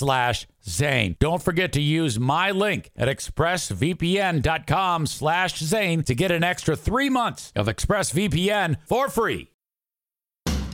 slash Zane. Don't forget to use my link at expressvpn.com slash Zane to get an extra three months of ExpressVPN for free.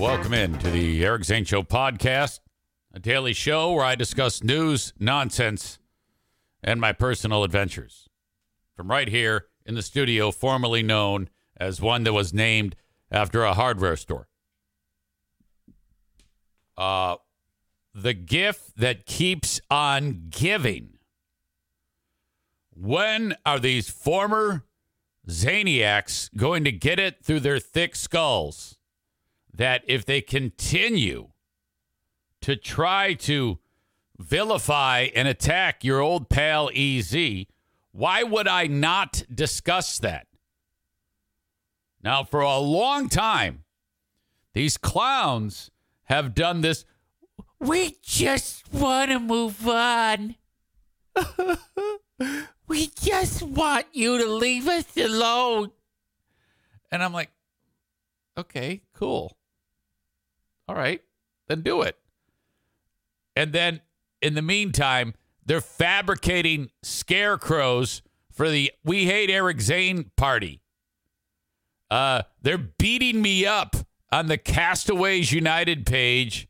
Welcome in to the Eric Zane Show podcast, a daily show where I discuss news, nonsense, and my personal adventures. From right here in the studio, formerly known as one that was named after a hardware store. Uh, the gift that keeps on giving. When are these former Zaniacs going to get it through their thick skulls that if they continue to try to vilify and attack your old pal EZ, why would I not discuss that? Now, for a long time, these clowns have done this. We just want to move on. we just want you to leave us alone. And I'm like, okay, cool. All right, then do it. And then in the meantime, they're fabricating scarecrows for the We Hate Eric Zane party. Uh, they're beating me up on the Castaways United page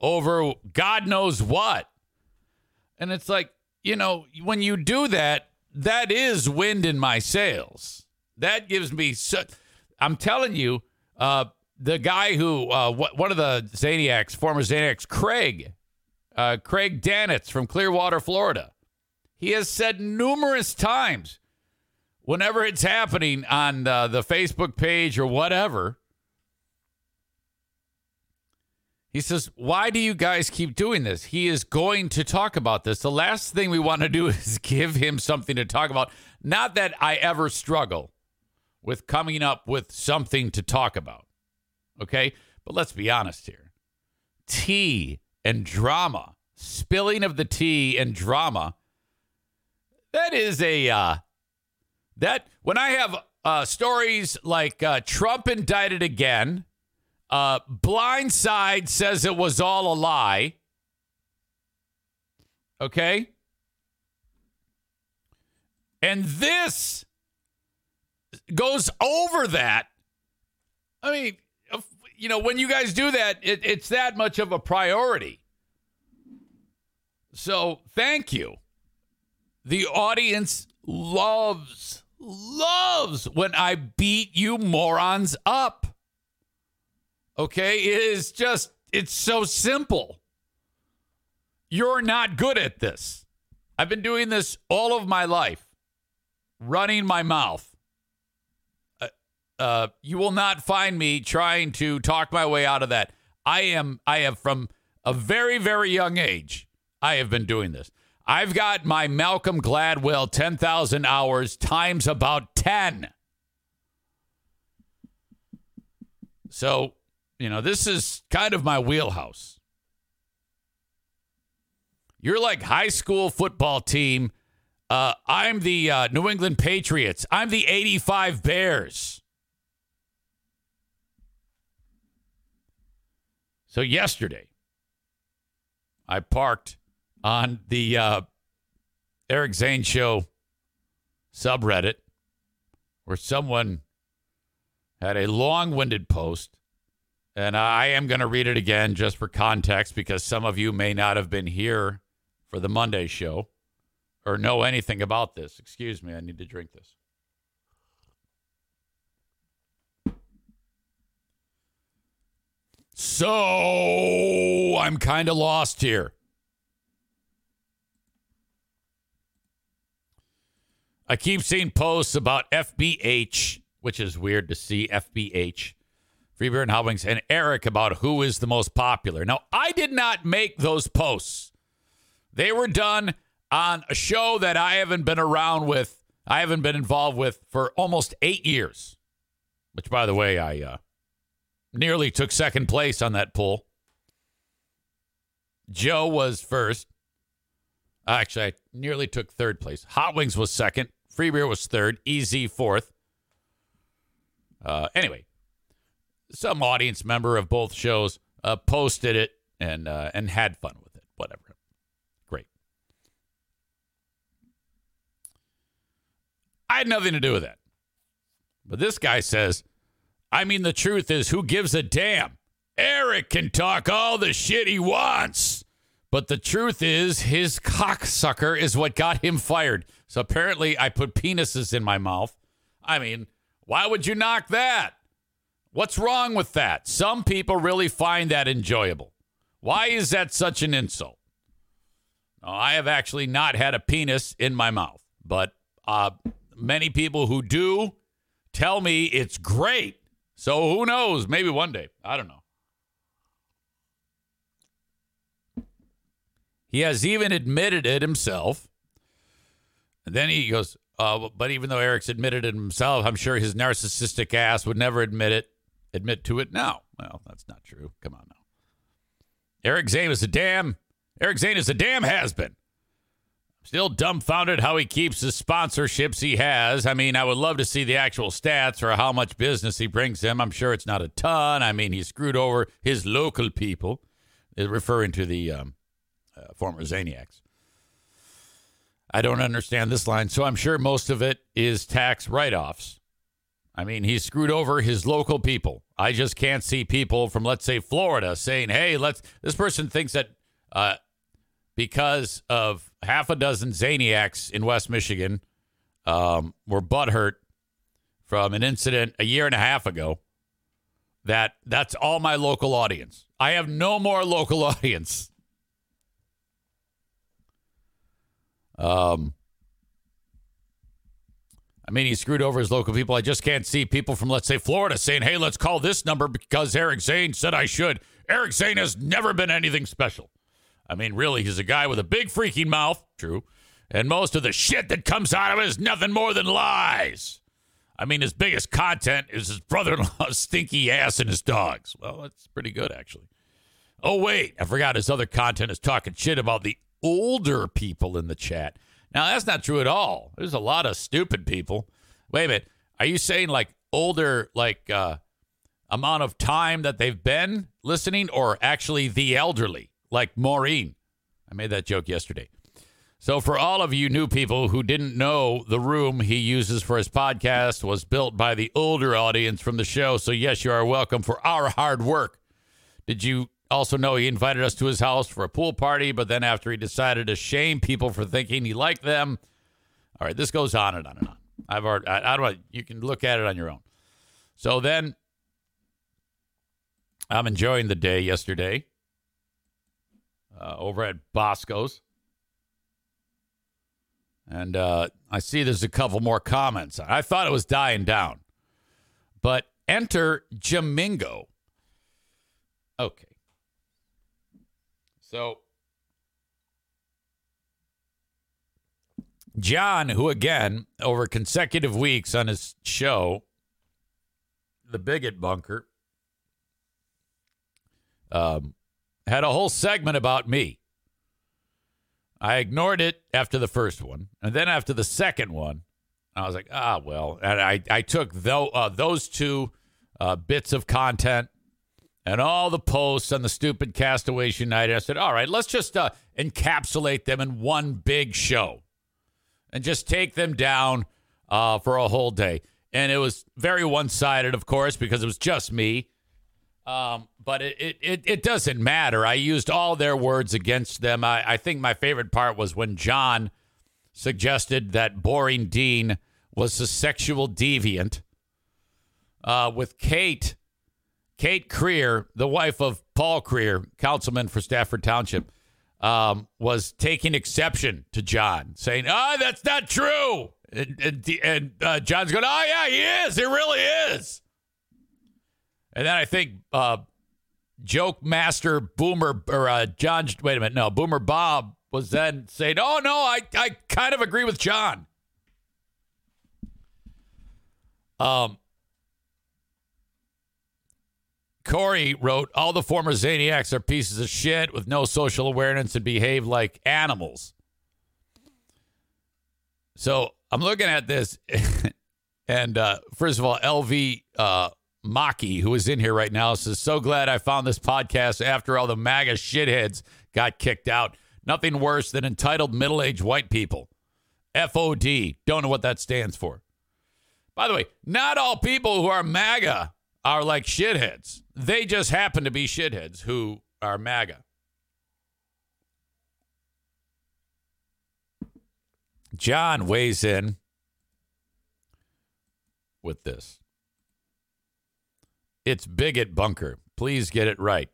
over God knows what. And it's like, you know, when you do that, that is wind in my sails. That gives me so I'm telling you, uh, the guy who uh, one of the Zaniacs, former Zaniacs, Craig, uh, Craig Danitz from Clearwater, Florida, he has said numerous times, whenever it's happening on uh, the Facebook page or whatever, he says, Why do you guys keep doing this? He is going to talk about this. The last thing we want to do is give him something to talk about. Not that I ever struggle with coming up with something to talk about. Okay. But let's be honest here tea and drama, spilling of the tea and drama. That is a, uh, that when I have uh, stories like uh, Trump indicted again, Uh, Blindside says it was all a lie. Okay. And this goes over that. I mean, you know, when you guys do that, it, it's that much of a priority. So thank you. The audience loves, loves when I beat you morons up. Okay? It is just, it's so simple. You're not good at this. I've been doing this all of my life, running my mouth. Uh, you will not find me trying to talk my way out of that. I am, I have from a very, very young age, I have been doing this. I've got my Malcolm Gladwell 10,000 hours times about 10. So, you know, this is kind of my wheelhouse. You're like high school football team. Uh, I'm the uh, New England Patriots. I'm the 85 Bears. So, yesterday, I parked on the uh, Eric Zane Show subreddit where someone had a long winded post. And I am going to read it again just for context because some of you may not have been here for the Monday show or know anything about this. Excuse me, I need to drink this. So I'm kind of lost here. I keep seeing posts about FBH, which is weird to see FBH, Free Beer and Hot Wings, and Eric about who is the most popular. Now, I did not make those posts. They were done on a show that I haven't been around with, I haven't been involved with for almost eight years, which, by the way, I uh, nearly took second place on that poll. Joe was first. Actually, I nearly took third place. Hot Wings was second. Free beer was third. Easy fourth. Uh, anyway, some audience member of both shows uh, posted it and uh, and had fun with it. Whatever. Great. I had nothing to do with that. But this guy says, I mean, the truth is, who gives a damn? Eric can talk all the shit he wants. But the truth is, his cocksucker is what got him fired. So apparently, I put penises in my mouth. I mean, why would you knock that? What's wrong with that? Some people really find that enjoyable. Why is that such an insult? I have actually not had a penis in my mouth, but uh, many people who do tell me it's great. So who knows? Maybe one day. I don't know. He has even admitted it himself. And then he goes, uh, but even though Eric's admitted it himself, I'm sure his narcissistic ass would never admit it, admit to it now. Well, that's not true. Come on now. Eric Zane is a damn, Eric Zane is a damn has been. Still dumbfounded how he keeps the sponsorships he has. I mean, I would love to see the actual stats or how much business he brings him. I'm sure it's not a ton. I mean, he screwed over his local people, referring to the um, uh, former Zaniacs. I don't understand this line, so I'm sure most of it is tax write offs. I mean, he screwed over his local people. I just can't see people from, let's say, Florida saying, hey, let's, this person thinks that uh, because of half a dozen Zaniacs in West Michigan um, were butthurt from an incident a year and a half ago, that that's all my local audience. I have no more local audience. Um, I mean, he screwed over his local people. I just can't see people from, let's say, Florida saying, hey, let's call this number because Eric Zane said I should. Eric Zane has never been anything special. I mean, really, he's a guy with a big freaking mouth. True. And most of the shit that comes out of it is nothing more than lies. I mean, his biggest content is his brother in law's stinky ass and his dogs. Well, that's pretty good, actually. Oh, wait, I forgot his other content is talking shit about the older people in the chat. Now, that's not true at all. There's a lot of stupid people. Wait a minute. Are you saying like older, like, uh, amount of time that they've been listening or actually the elderly, like Maureen. I made that joke yesterday. So, for all of you new people who didn't know, the room he uses for his podcast was built by the older audience from the show. So, yes, you are welcome for our hard work. Did you also know he invited us to his house for a pool party, but then after he decided to shame people for thinking he liked them? All right, this goes on and on and on. I've already, I, I don't know, you can look at it on your own. So then I'm enjoying the day yesterday uh, over at Bosco's. And uh, I see there's a couple more comments. I thought it was dying down. But enter Jamingo. Okay. So, John, who again, over consecutive weeks on his show, The Bigot Bunker, um, had a whole segment about me. I ignored it after the first one, and then after the second one, I was like, ah, well. And I, I took tho- uh, those two uh, bits of content and all the posts on the stupid Castaways United. I said, all right, let's just uh, encapsulate them in one big show and just take them down uh, for a whole day. And it was very one sided, of course, because it was just me. Um, but it, it, it, it, doesn't matter. I used all their words against them. I, I think my favorite part was when John suggested that Boring Dean was a sexual deviant. Uh, with Kate, Kate Creer, the wife of Paul Creer, councilman for Stafford Township, um, was taking exception to John, saying, "Ah, oh, that's not true." And, and, and uh, John's going, "Oh yeah, he is. He really is." And then I think uh, joke master Boomer or uh, John. Wait a minute, no, Boomer Bob was then saying, "Oh no, I I kind of agree with John." Um, Corey wrote, "All the former Zaniacs are pieces of shit with no social awareness and behave like animals." So I'm looking at this, and uh, first of all, LV uh, Maki, who is in here right now, says, So glad I found this podcast after all the MAGA shitheads got kicked out. Nothing worse than entitled middle aged white people. FOD. Don't know what that stands for. By the way, not all people who are MAGA are like shitheads. They just happen to be shitheads who are MAGA. John weighs in with this. It's Bigot Bunker. Please get it right.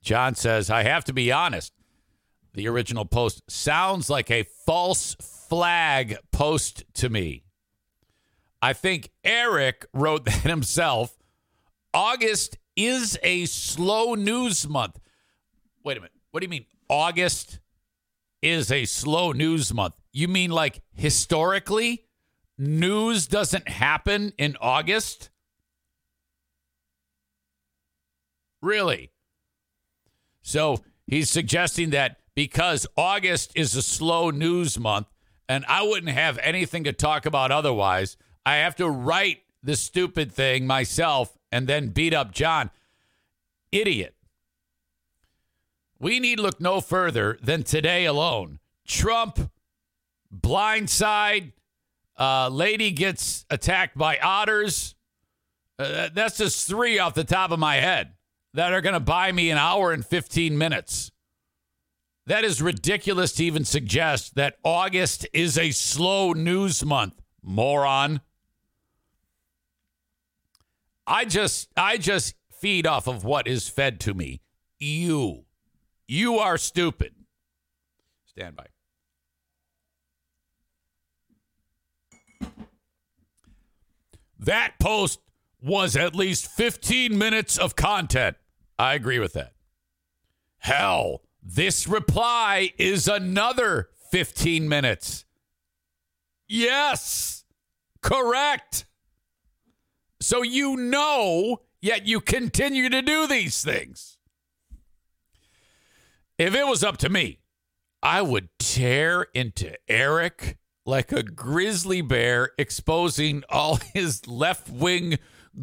John says, I have to be honest. The original post sounds like a false flag post to me. I think Eric wrote that himself. August is a slow news month. Wait a minute. What do you mean? August is a slow news month. You mean like historically, news doesn't happen in August? Really? So he's suggesting that because August is a slow news month and I wouldn't have anything to talk about otherwise, I have to write the stupid thing myself and then beat up John. Idiot. We need look no further than today alone. Trump, blindside, uh, lady gets attacked by otters. Uh, that's just three off the top of my head that are going to buy me an hour and 15 minutes. That is ridiculous to even suggest that August is a slow news month, moron. I just I just feed off of what is fed to me. You you are stupid. Stand by. That post was at least 15 minutes of content. I agree with that. Hell, this reply is another 15 minutes. Yes, correct. So you know, yet you continue to do these things. If it was up to me, I would tear into Eric like a grizzly bear, exposing all his left wing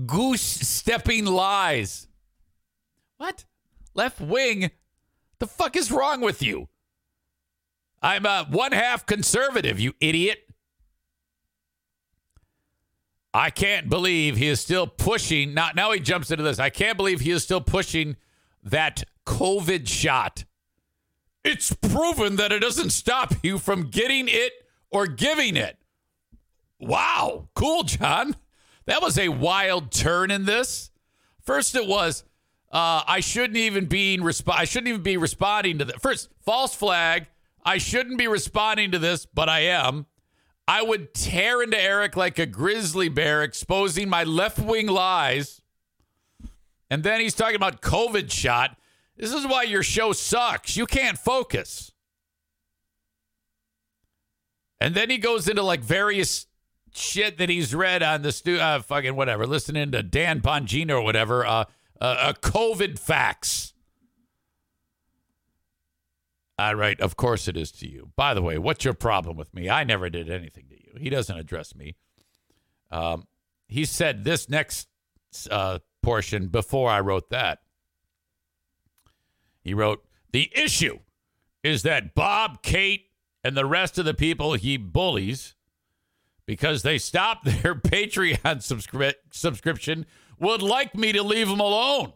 goose stepping lies. What? Left wing? The fuck is wrong with you? I'm a one half conservative, you idiot. I can't believe he is still pushing. Now, now he jumps into this. I can't believe he is still pushing that COVID shot. It's proven that it doesn't stop you from getting it or giving it. Wow. Cool, John. That was a wild turn in this. First, it was uh, I shouldn't even be resp- I shouldn't even be responding to that. First, false flag. I shouldn't be responding to this, but I am. I would tear into Eric like a grizzly bear, exposing my left wing lies. And then he's talking about COVID shot. This is why your show sucks. You can't focus. And then he goes into like various shit that he's read on the stu- uh, fucking whatever, listening to Dan Bongino or whatever, uh, uh, uh, COVID facts. All right, of course it is to you. By the way, what's your problem with me? I never did anything to you. He doesn't address me. Um, he said this next uh, portion before I wrote that. He wrote, The issue is that Bob, Kate, and the rest of the people he bullies because they stopped their Patreon subscri- subscription would like me to leave him alone.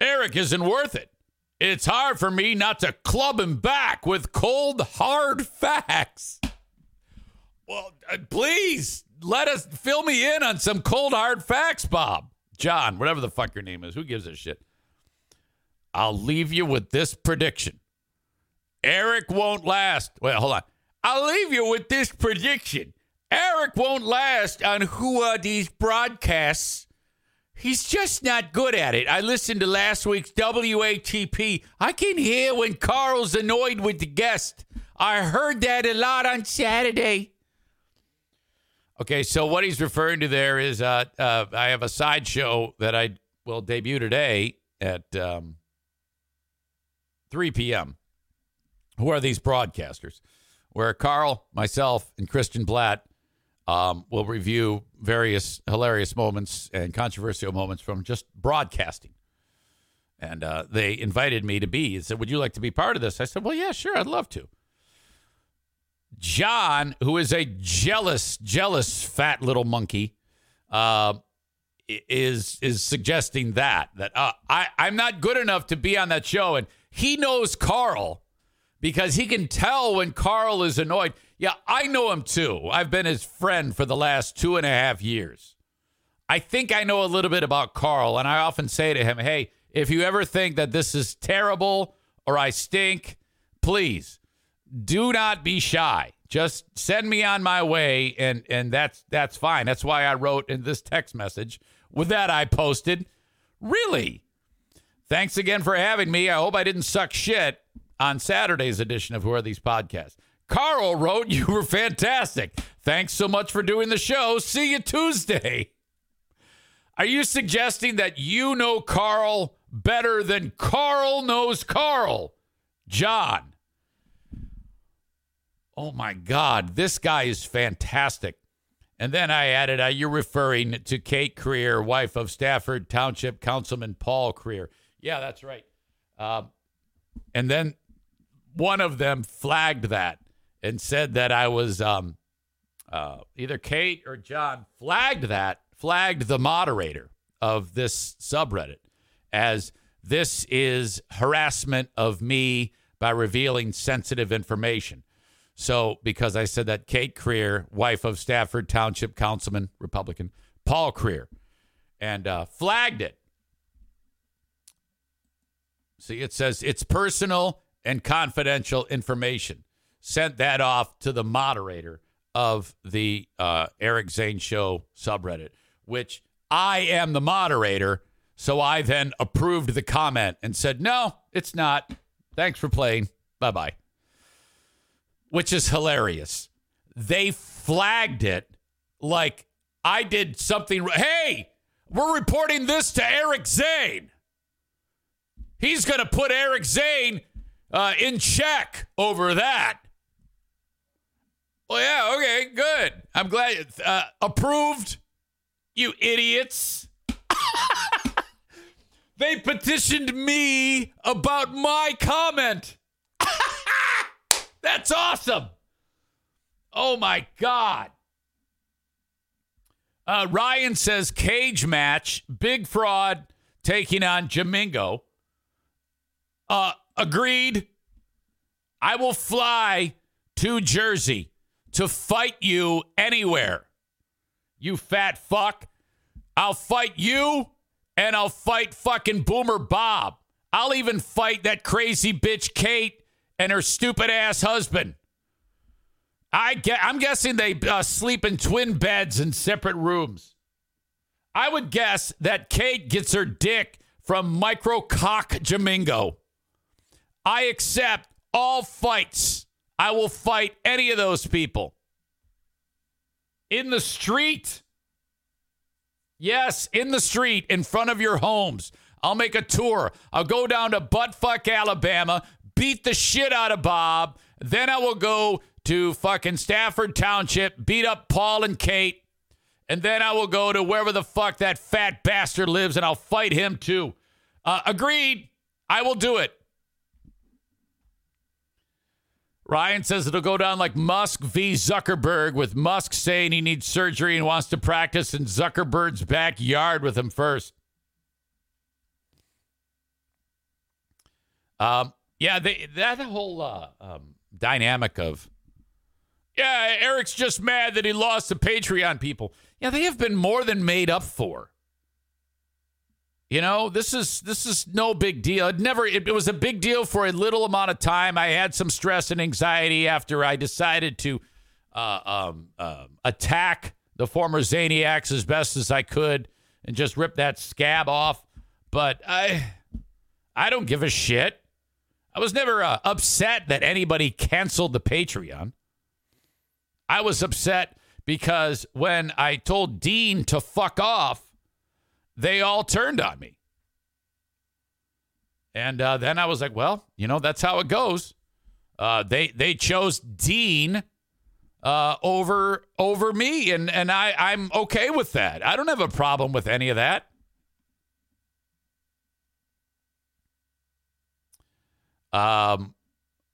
Eric isn't worth it. It's hard for me not to club him back with cold, hard facts. Well, uh, please let us fill me in on some cold, hard facts, Bob. John, whatever the fuck your name is. Who gives a shit? I'll leave you with this prediction Eric won't last. Wait, hold on. I'll leave you with this prediction Eric won't last on who are these broadcasts He's just not good at it. I listened to last week's WATP. I can hear when Carl's annoyed with the guest. I heard that a lot on Saturday. Okay, so what he's referring to there is uh, uh, I have a sideshow that I will debut today at um, 3 p.m. Who are these broadcasters? Where Carl, myself, and Christian Blatt um, we'll review various hilarious moments and controversial moments from just broadcasting. And uh, they invited me to be. He said, Would you like to be part of this? I said, Well, yeah, sure, I'd love to. John, who is a jealous, jealous fat little monkey, uh, is is suggesting that that uh, I I'm not good enough to be on that show, and he knows Carl because he can tell when Carl is annoyed. Yeah, I know him too. I've been his friend for the last two and a half years. I think I know a little bit about Carl, and I often say to him, hey, if you ever think that this is terrible or I stink, please do not be shy. Just send me on my way, and and that's that's fine. That's why I wrote in this text message. With that, I posted, really. Thanks again for having me. I hope I didn't suck shit on Saturday's edition of Who Are These Podcasts. Carl wrote, You were fantastic. Thanks so much for doing the show. See you Tuesday. Are you suggesting that you know Carl better than Carl knows Carl? John. Oh my God, this guy is fantastic. And then I added, uh, You're referring to Kate Creer, wife of Stafford Township Councilman Paul Creer. Yeah, that's right. Uh, and then one of them flagged that and said that I was um, uh, either Kate or John flagged that, flagged the moderator of this subreddit as this is harassment of me by revealing sensitive information. So, because I said that Kate Creer, wife of Stafford Township Councilman, Republican, Paul Creer, and uh, flagged it. See, it says it's personal and confidential information sent that off to the moderator of the uh, Eric Zane Show subreddit, which I am the moderator. So I then approved the comment and said, no, it's not. Thanks for playing. Bye bye. Which is hilarious. They flagged it like I did something. Hey, we're reporting this to Eric Zane. He's going to put Eric Zane uh, in check over that. Well, yeah, okay, good. I'm glad. Uh, approved, you idiots. they petitioned me about my comment. That's awesome. Oh my God. Uh, Ryan says cage match, big fraud taking on Jamingo. Uh, agreed. I will fly to Jersey to fight you anywhere. You fat fuck. I'll fight you and I'll fight fucking Boomer Bob. I'll even fight that crazy bitch Kate and her stupid ass husband. I get, I'm guessing they uh, sleep in twin beds in separate rooms. I would guess that Kate gets her dick from Micro Cock Jamingo. I accept all fights. I will fight any of those people. In the street. Yes, in the street, in front of your homes. I'll make a tour. I'll go down to Buttfuck, Alabama, beat the shit out of Bob. Then I will go to fucking Stafford Township, beat up Paul and Kate. And then I will go to wherever the fuck that fat bastard lives and I'll fight him too. Uh, agreed. I will do it. Ryan says it'll go down like Musk v. Zuckerberg, with Musk saying he needs surgery and wants to practice in Zuckerberg's backyard with him first. Um, yeah, they, that whole uh, um, dynamic of, yeah, Eric's just mad that he lost the Patreon people. Yeah, they have been more than made up for. You know, this is this is no big deal. It never it, it, was a big deal for a little amount of time. I had some stress and anxiety after I decided to uh, um, uh, attack the former Zaniacs as best as I could and just rip that scab off. But I I don't give a shit. I was never uh, upset that anybody canceled the Patreon. I was upset because when I told Dean to fuck off, they all turned on me. And uh, then I was like, well, you know, that's how it goes. Uh, they they chose Dean uh, over over me, and and I I'm okay with that. I don't have a problem with any of that. Um,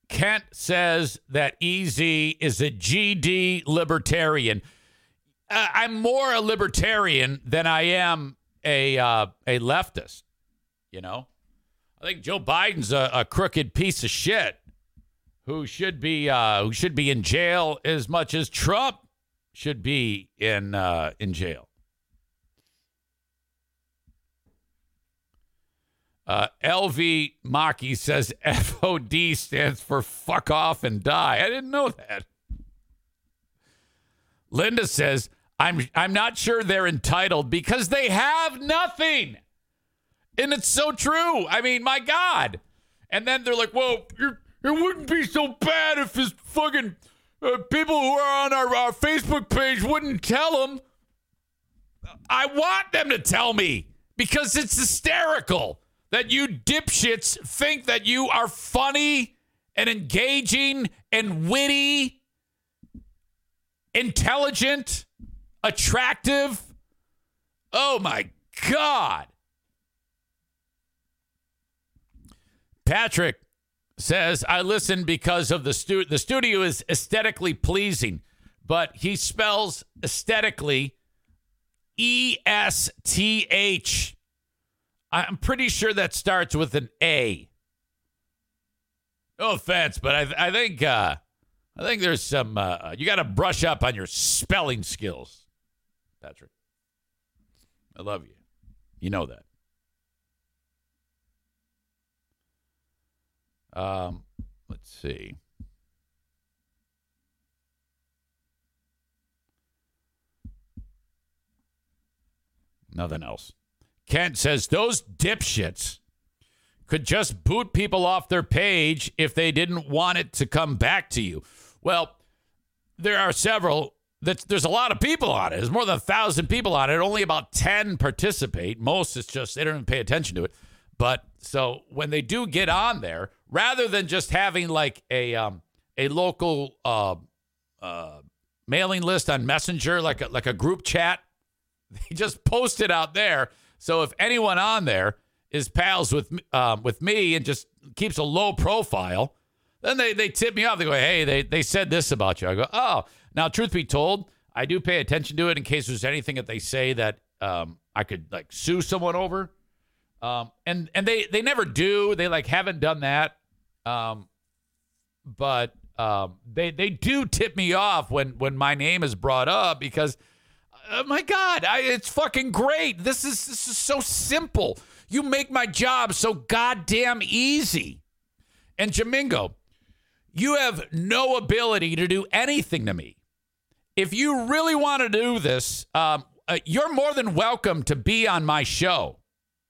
Kent says that Easy is a GD libertarian. Uh, I'm more a libertarian than I am a uh, a leftist. You know, I think Joe Biden's a, a crooked piece of shit who should be uh, who should be in jail as much as Trump should be in uh, in jail. Uh, LV Maki says FOD stands for fuck off and die. I didn't know that. Linda says, I'm I'm not sure they're entitled because they have nothing. And it's so true. I mean, my God. And then they're like, well, it wouldn't be so bad if his fucking uh, people who are on our, our Facebook page wouldn't tell him. I want them to tell me because it's hysterical that you dipshits think that you are funny and engaging and witty, intelligent, attractive. Oh my God. Patrick says, I listen because of the stu- the studio is aesthetically pleasing, but he spells aesthetically E S T H. I'm pretty sure that starts with an A. No offense, but I, I think uh, I think there's some uh, you got to brush up on your spelling skills, Patrick. I love you. You know that. Um, let's see. Nothing else. Kent says those dipshits could just boot people off their page if they didn't want it to come back to you. Well, there are several. That's, there's a lot of people on it. There's more than a thousand people on it. Only about 10 participate. Most, it's just they don't even pay attention to it. But so when they do get on there, rather than just having like a um, a local uh, uh, mailing list on Messenger, like a, like a group chat. They just post it out there. So if anyone on there is pals with um, with me and just keeps a low profile, then they, they tip me off. They go, hey, they, they said this about you. I go, oh. Now, truth be told, I do pay attention to it in case there's anything that they say that um, I could like sue someone over. Um, and and they they never do. They like haven't done that. Um, but um, they they do tip me off when when my name is brought up because oh my God, I, it's fucking great. This is this is so simple. You make my job so goddamn easy. And Jamingo, you have no ability to do anything to me. If you really want to do this, um, uh, you're more than welcome to be on my show.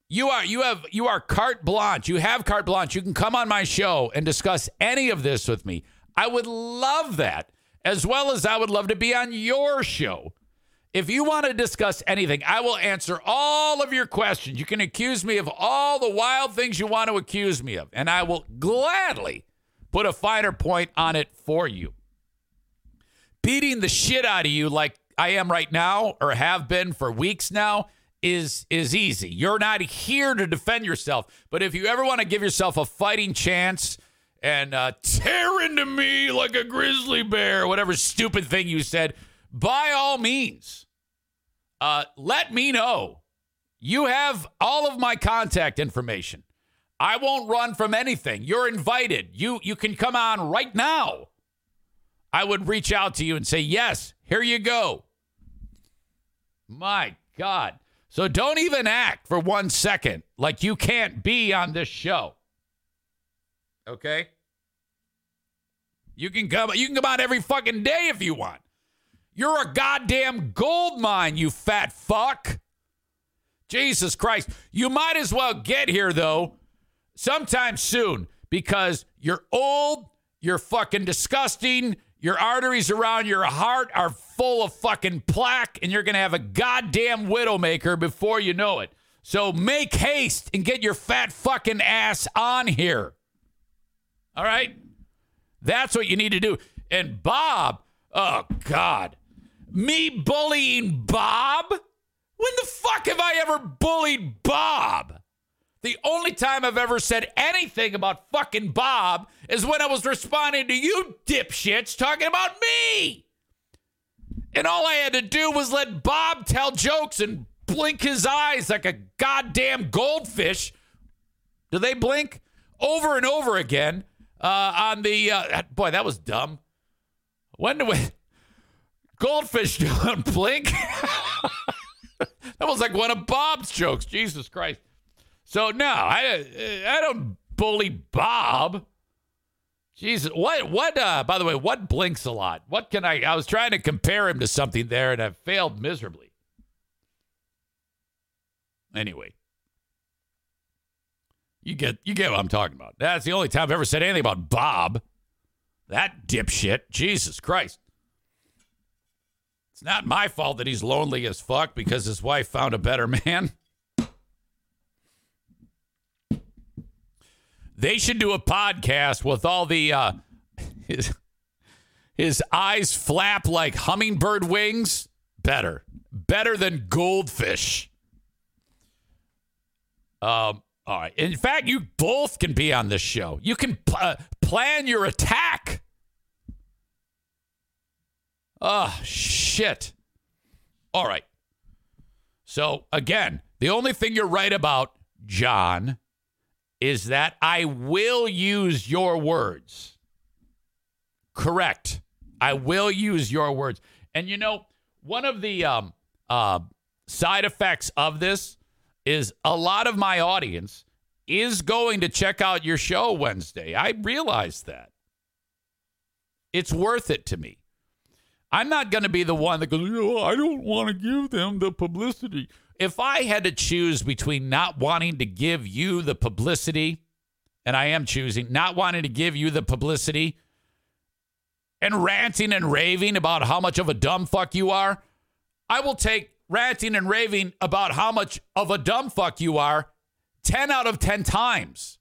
You are you have you are carte blanche. You have carte blanche. You can come on my show and discuss any of this with me. I would love that, as well as I would love to be on your show. If you want to discuss anything, I will answer all of your questions. You can accuse me of all the wild things you want to accuse me of, and I will gladly put a finer point on it for you. Beating the shit out of you like I am right now or have been for weeks now is is easy. You're not here to defend yourself, but if you ever want to give yourself a fighting chance and uh, tear into me like a grizzly bear, whatever stupid thing you said, by all means, uh, let me know. You have all of my contact information. I won't run from anything. You're invited. You you can come on right now. I would reach out to you and say, "Yes, here you go." My God. So don't even act for one second like you can't be on this show. Okay? You can come you can come on every fucking day if you want. You're a goddamn gold mine, you fat fuck. Jesus Christ. You might as well get here though sometime soon because you're old, you're fucking disgusting, your arteries around your heart are full of fucking plaque, and you're going to have a goddamn widowmaker before you know it. So make haste and get your fat fucking ass on here. All right? That's what you need to do. And Bob, oh God, me bullying Bob? When the fuck have I ever bullied Bob? The only time I've ever said anything about fucking Bob is when I was responding to you dipshits talking about me. And all I had to do was let Bob tell jokes and blink his eyes like a goddamn goldfish. Do they blink? Over and over again uh, on the. Uh, boy, that was dumb. When do we. Goldfish don't blink. that was like one of Bob's jokes. Jesus Christ. So no, I I don't bully Bob. Jesus, what what? Uh, by the way, what blinks a lot? What can I? I was trying to compare him to something there, and I failed miserably. Anyway, you get you get what I'm talking about. That's the only time I've ever said anything about Bob. That dipshit. Jesus Christ. It's not my fault that he's lonely as fuck because his wife found a better man. They should do a podcast with all the uh, his his eyes flap like hummingbird wings. Better, better than goldfish. Um. All right. In fact, you both can be on this show. You can uh, plan your attack. Oh, shit. All right. So, again, the only thing you're right about, John, is that I will use your words. Correct. I will use your words. And you know, one of the um, uh, side effects of this is a lot of my audience is going to check out your show Wednesday. I realize that. It's worth it to me. I'm not going to be the one that goes, oh, I don't want to give them the publicity if I had to choose between not wanting to give you the publicity, and I am choosing not wanting to give you the publicity, and ranting and raving about how much of a dumb fuck you are, I will take ranting and raving about how much of a dumb fuck you are 10 out of 10 times.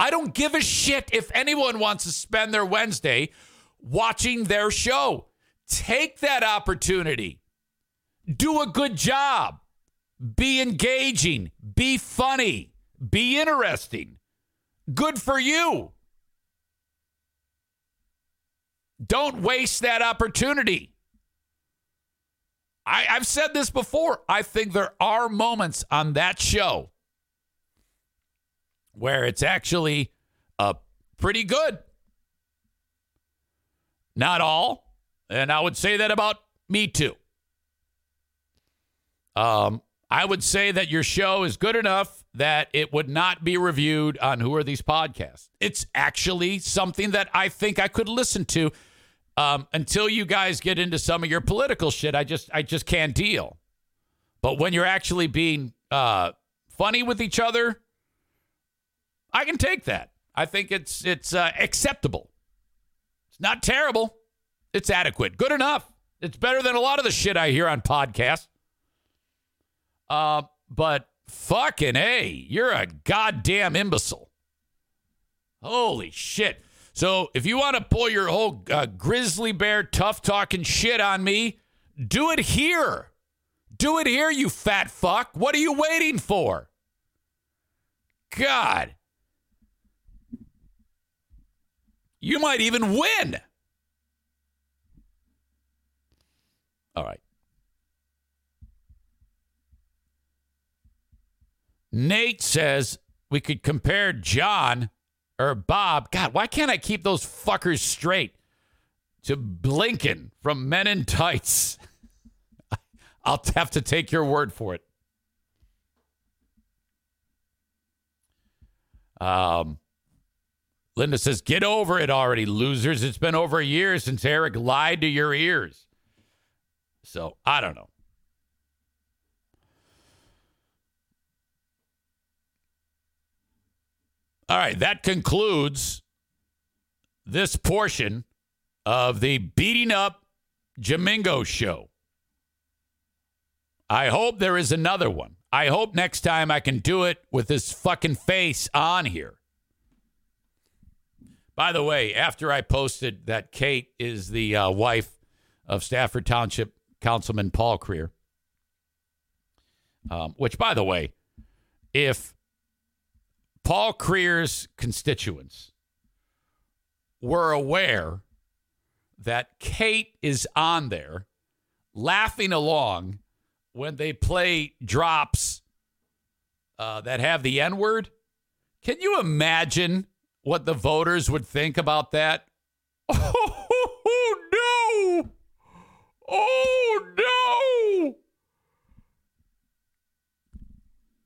I don't give a shit if anyone wants to spend their Wednesday watching their show. take that opportunity. Do a good job. Be engaging. Be funny. Be interesting. Good for you. Don't waste that opportunity. I, have said this before. I think there are moments on that show where it's actually uh, pretty good. Not all. And I would say that about me too. Um, I would say that your show is good enough that it would not be reviewed on Who Are These Podcasts. It's actually something that I think I could listen to um, until you guys get into some of your political shit. I just I just can't deal. But when you're actually being uh, funny with each other, I can take that. I think it's it's uh, acceptable. It's not terrible. It's adequate. Good enough. It's better than a lot of the shit I hear on podcasts. Uh, but fucking A, you're a goddamn imbecile. Holy shit. So if you want to pull your whole uh, grizzly bear tough talking shit on me, do it here. Do it here, you fat fuck. What are you waiting for? God. You might even win. All right. Nate says we could compare John or Bob. God, why can't I keep those fuckers straight? To Blinkin from Men in Tights. I'll have to take your word for it. Um, Linda says, Get over it already, losers. It's been over a year since Eric lied to your ears. So I don't know. All right, that concludes this portion of the Beating Up Jamingo show. I hope there is another one. I hope next time I can do it with this fucking face on here. By the way, after I posted that Kate is the uh, wife of Stafford Township Councilman Paul Creer, um, which, by the way, if Paul Creer's constituents were aware that Kate is on there laughing along when they play drops uh, that have the N word. Can you imagine what the voters would think about that? Oh, no! Oh, no!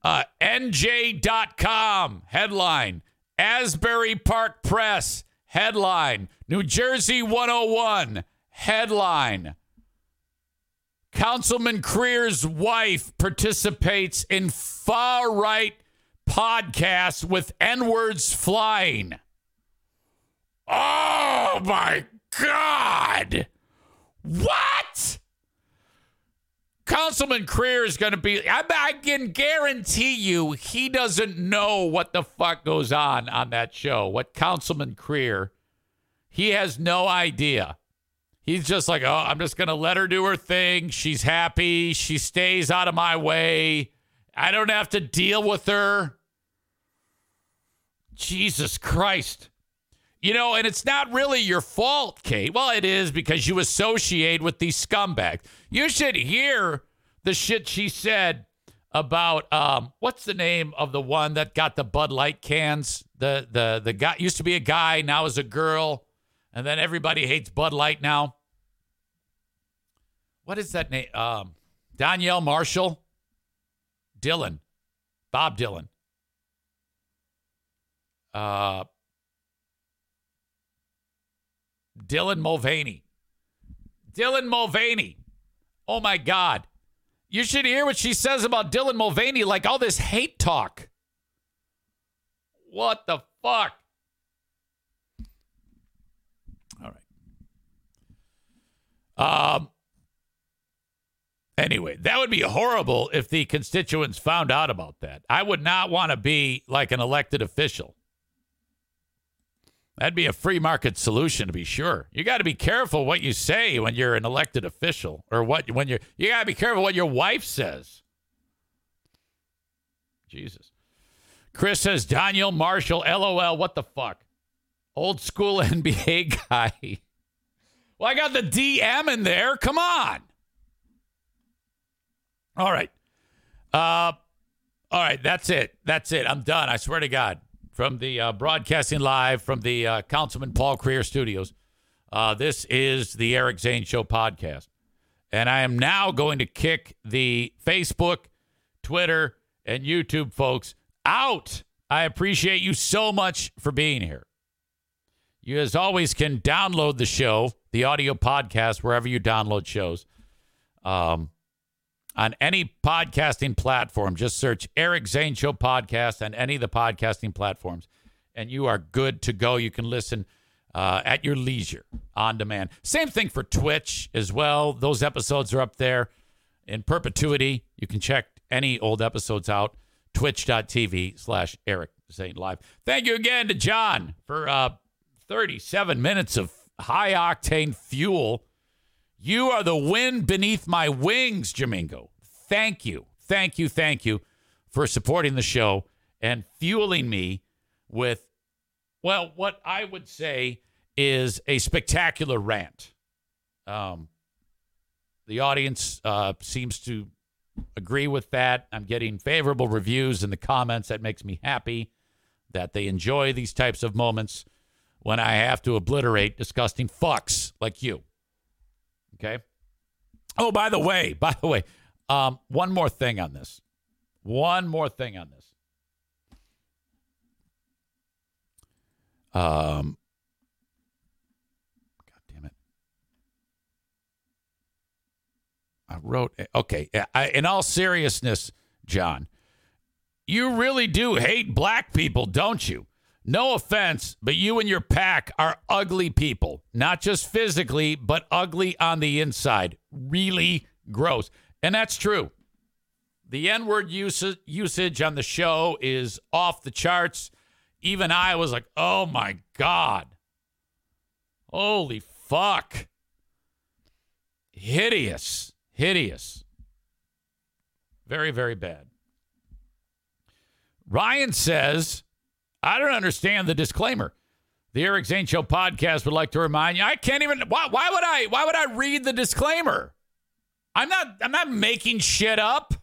Uh, NJ.com headline Asbury Park Press headline New Jersey 101 headline Councilman Creer's wife participates in far right podcast with N words flying. Oh my God! What? Councilman Creer is going to be, I, I, can guarantee you, he doesn't know what the fuck goes on on that show. What Councilman Creer, he has no idea. He's just like, oh, I'm just going to let her do her thing. She's happy. She stays out of my way. I don't have to deal with her. Jesus Christ. You know, and it's not really your fault, Kate. Well, it is because you associate with these scumbags. You should hear the shit she said about um, what's the name of the one that got the Bud Light cans? The the the guy used to be a guy, now is a girl, and then everybody hates Bud Light now. What is that name? Um, Donyell Marshall, Dylan, Bob Dylan. Uh, Dylan Mulvaney. Dylan Mulvaney. Oh my God. You should hear what she says about Dylan Mulvaney, like all this hate talk. What the fuck? All right. Um. Anyway, that would be horrible if the constituents found out about that. I would not want to be like an elected official That'd be a free market solution to be sure. You got to be careful what you say when you're an elected official or what when you're you got to be careful what your wife says. Jesus. Chris says Daniel Marshall LOL what the fuck? Old school NBA guy. well, I got the DM in there. Come on. All right. Uh all right, that's it. That's it. I'm done. I swear to God from the uh, broadcasting live from the uh, Councilman Paul Creer studios. Uh, this is the Eric Zane Show podcast. And I am now going to kick the Facebook, Twitter, and YouTube folks out. I appreciate you so much for being here. You, as always, can download the show, the audio podcast, wherever you download shows. Um, on any podcasting platform. Just search Eric Zane Show podcast on any of the podcasting platforms, and you are good to go. You can listen uh, at your leisure on demand. Same thing for Twitch as well. Those episodes are up there in perpetuity. You can check any old episodes out. Twitch.tv slash Eric Zane Live. Thank you again to John for uh, 37 minutes of high octane fuel you are the wind beneath my wings, Jamingo. Thank you. Thank you. Thank you for supporting the show and fueling me with, well, what I would say is a spectacular rant. Um, the audience uh, seems to agree with that. I'm getting favorable reviews in the comments. That makes me happy that they enjoy these types of moments when I have to obliterate disgusting fucks like you. Okay. Oh, by the way, by the way, um, one more thing on this. One more thing on this. Um, God damn it. I wrote, okay, I, in all seriousness, John, you really do hate black people, don't you? No offense, but you and your pack are ugly people, not just physically, but ugly on the inside. Really gross. And that's true. The N word usage, on the show is off the charts. Even I was like, oh my God. Holy fuck. Hideous. Hideous. Very, very bad. Ryan says, I don't understand the disclaimer. The Eric Zane Show podcast would like to remind you. I can't even. Why, why would I? Why would I read the disclaimer? I'm not. I'm not making shit up.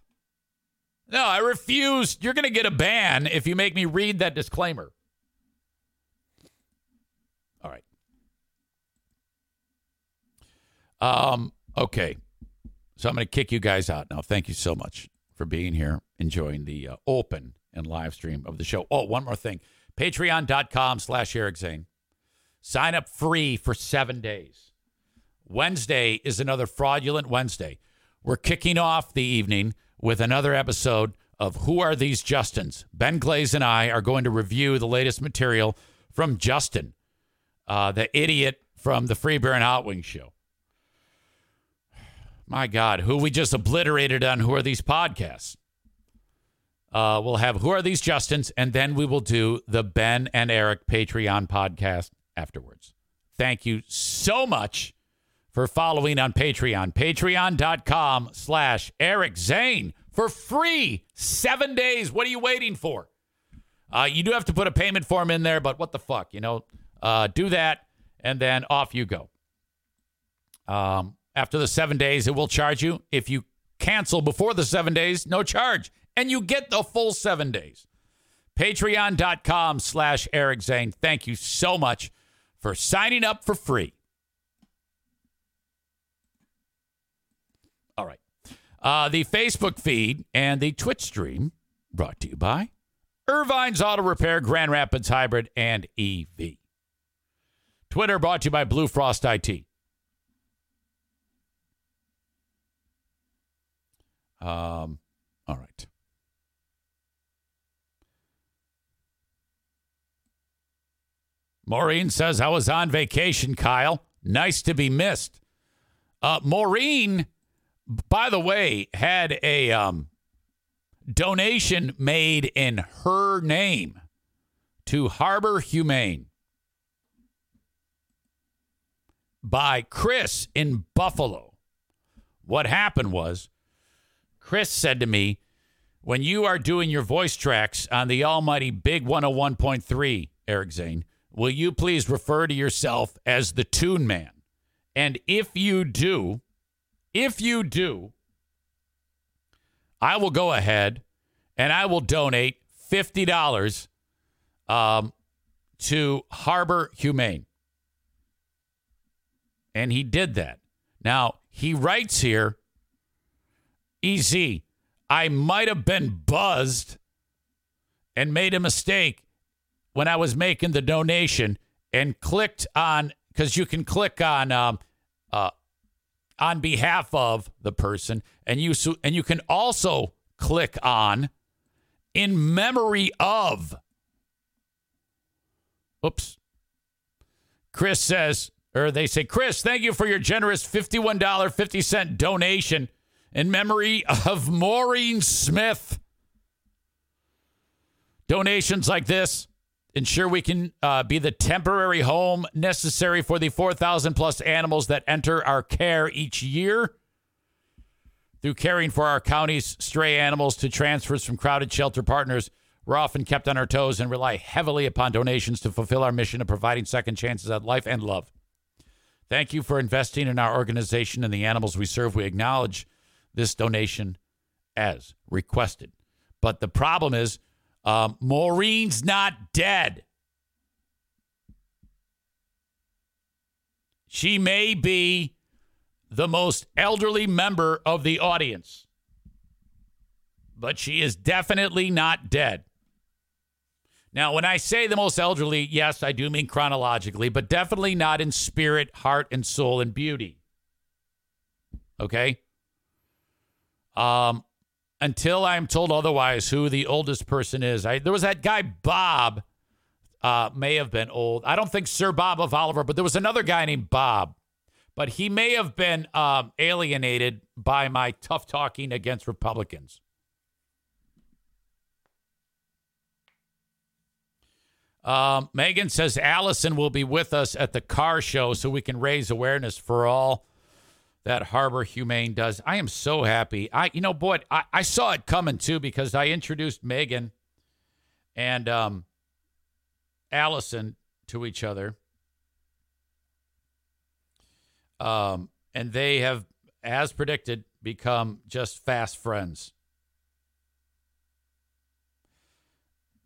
No, I refuse. You're going to get a ban if you make me read that disclaimer. All right. Um. Okay. So I'm going to kick you guys out now. Thank you so much for being here, enjoying the uh, open and live stream of the show. Oh, one more thing. Patreon.com slash Eric Zane. Sign up free for seven days. Wednesday is another fraudulent Wednesday. We're kicking off the evening with another episode of Who Are These Justins? Ben Glaze and I are going to review the latest material from Justin, uh, the idiot from the Free Beer and Hot Wings show. My God, who we just obliterated on Who Are These Podcasts? Uh, we'll have Who Are These Justins? And then we will do the Ben and Eric Patreon podcast afterwards. Thank you so much for following on Patreon. Patreon.com slash Eric Zane for free. Seven days. What are you waiting for? Uh, you do have to put a payment form in there, but what the fuck? You know, uh, do that and then off you go. Um, after the seven days, it will charge you. If you cancel before the seven days, no charge and you get the full seven days. Patreon.com slash Eric Zane. Thank you so much for signing up for free. All right. Uh, the Facebook feed and the Twitch stream brought to you by Irvine's Auto Repair, Grand Rapids Hybrid, and EV. Twitter brought to you by Blue Frost IT. Um, all right. Maureen says, I was on vacation, Kyle. Nice to be missed. Uh, Maureen, by the way, had a um, donation made in her name to Harbor Humane. by Chris in Buffalo. What happened was Chris said to me, when you are doing your voice tracks on the almighty Big 101.3, Eric Zane, will you please refer to yourself as the Tune Man? And if you do, if you do, I will go ahead and I will donate $50 um, to Harbor Humane. And he did that. Now, he writes here, EZ, I might have been buzzed and made a mistake when I was making the donation and clicked on because you can click on um, uh, on behalf of the person, and you so, and you can also click on in memory of. Oops. Chris says, or they say, Chris, thank you for your generous $51.50 donation in memory of Maureen Smith. Donations like this ensure we can uh, be the temporary home necessary for the 4,000 plus animals that enter our care each year. Through caring for our county's stray animals to transfers from crowded shelter partners, we're often kept on our toes and rely heavily upon donations to fulfill our mission of providing second chances at life and love. Thank you for investing in our organization and the animals we serve. We acknowledge this donation as requested. But the problem is, um, Maureen's not dead. She may be the most elderly member of the audience, but she is definitely not dead. Now, when I say the most elderly, yes, I do mean chronologically, but definitely not in spirit, heart, and soul and beauty. Okay? Um, until I'm told otherwise, who the oldest person is. I, there was that guy, Bob, uh, may have been old. I don't think Sir Bob of Oliver, but there was another guy named Bob. But he may have been um, alienated by my tough talking against Republicans. Um, Megan says Allison will be with us at the car show so we can raise awareness for all that Harbor Humane does. I am so happy. I, you know, boy, I, I saw it coming too because I introduced Megan and um, Allison to each other. Um, and they have, as predicted, become just fast friends.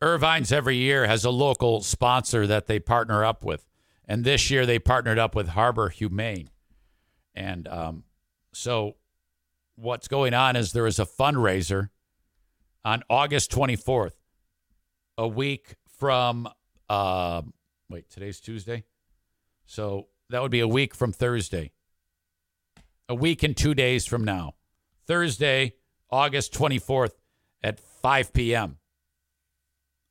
Irvine's every year has a local sponsor that they partner up with. And this year they partnered up with Harbor Humane. And um, so what's going on is there is a fundraiser on August 24th, a week from, uh, wait, today's Tuesday? So that would be a week from Thursday. A week and two days from now. Thursday, August 24th at 5 p.m.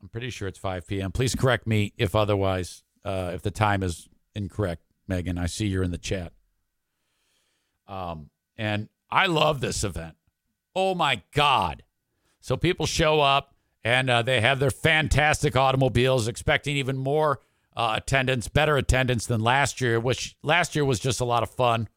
I'm pretty sure it's 5 p.m. Please correct me if otherwise, uh, if the time is incorrect, Megan. I see you're in the chat. Um, and I love this event. Oh my God. So people show up and uh, they have their fantastic automobiles, expecting even more uh, attendance, better attendance than last year, which last year was just a lot of fun.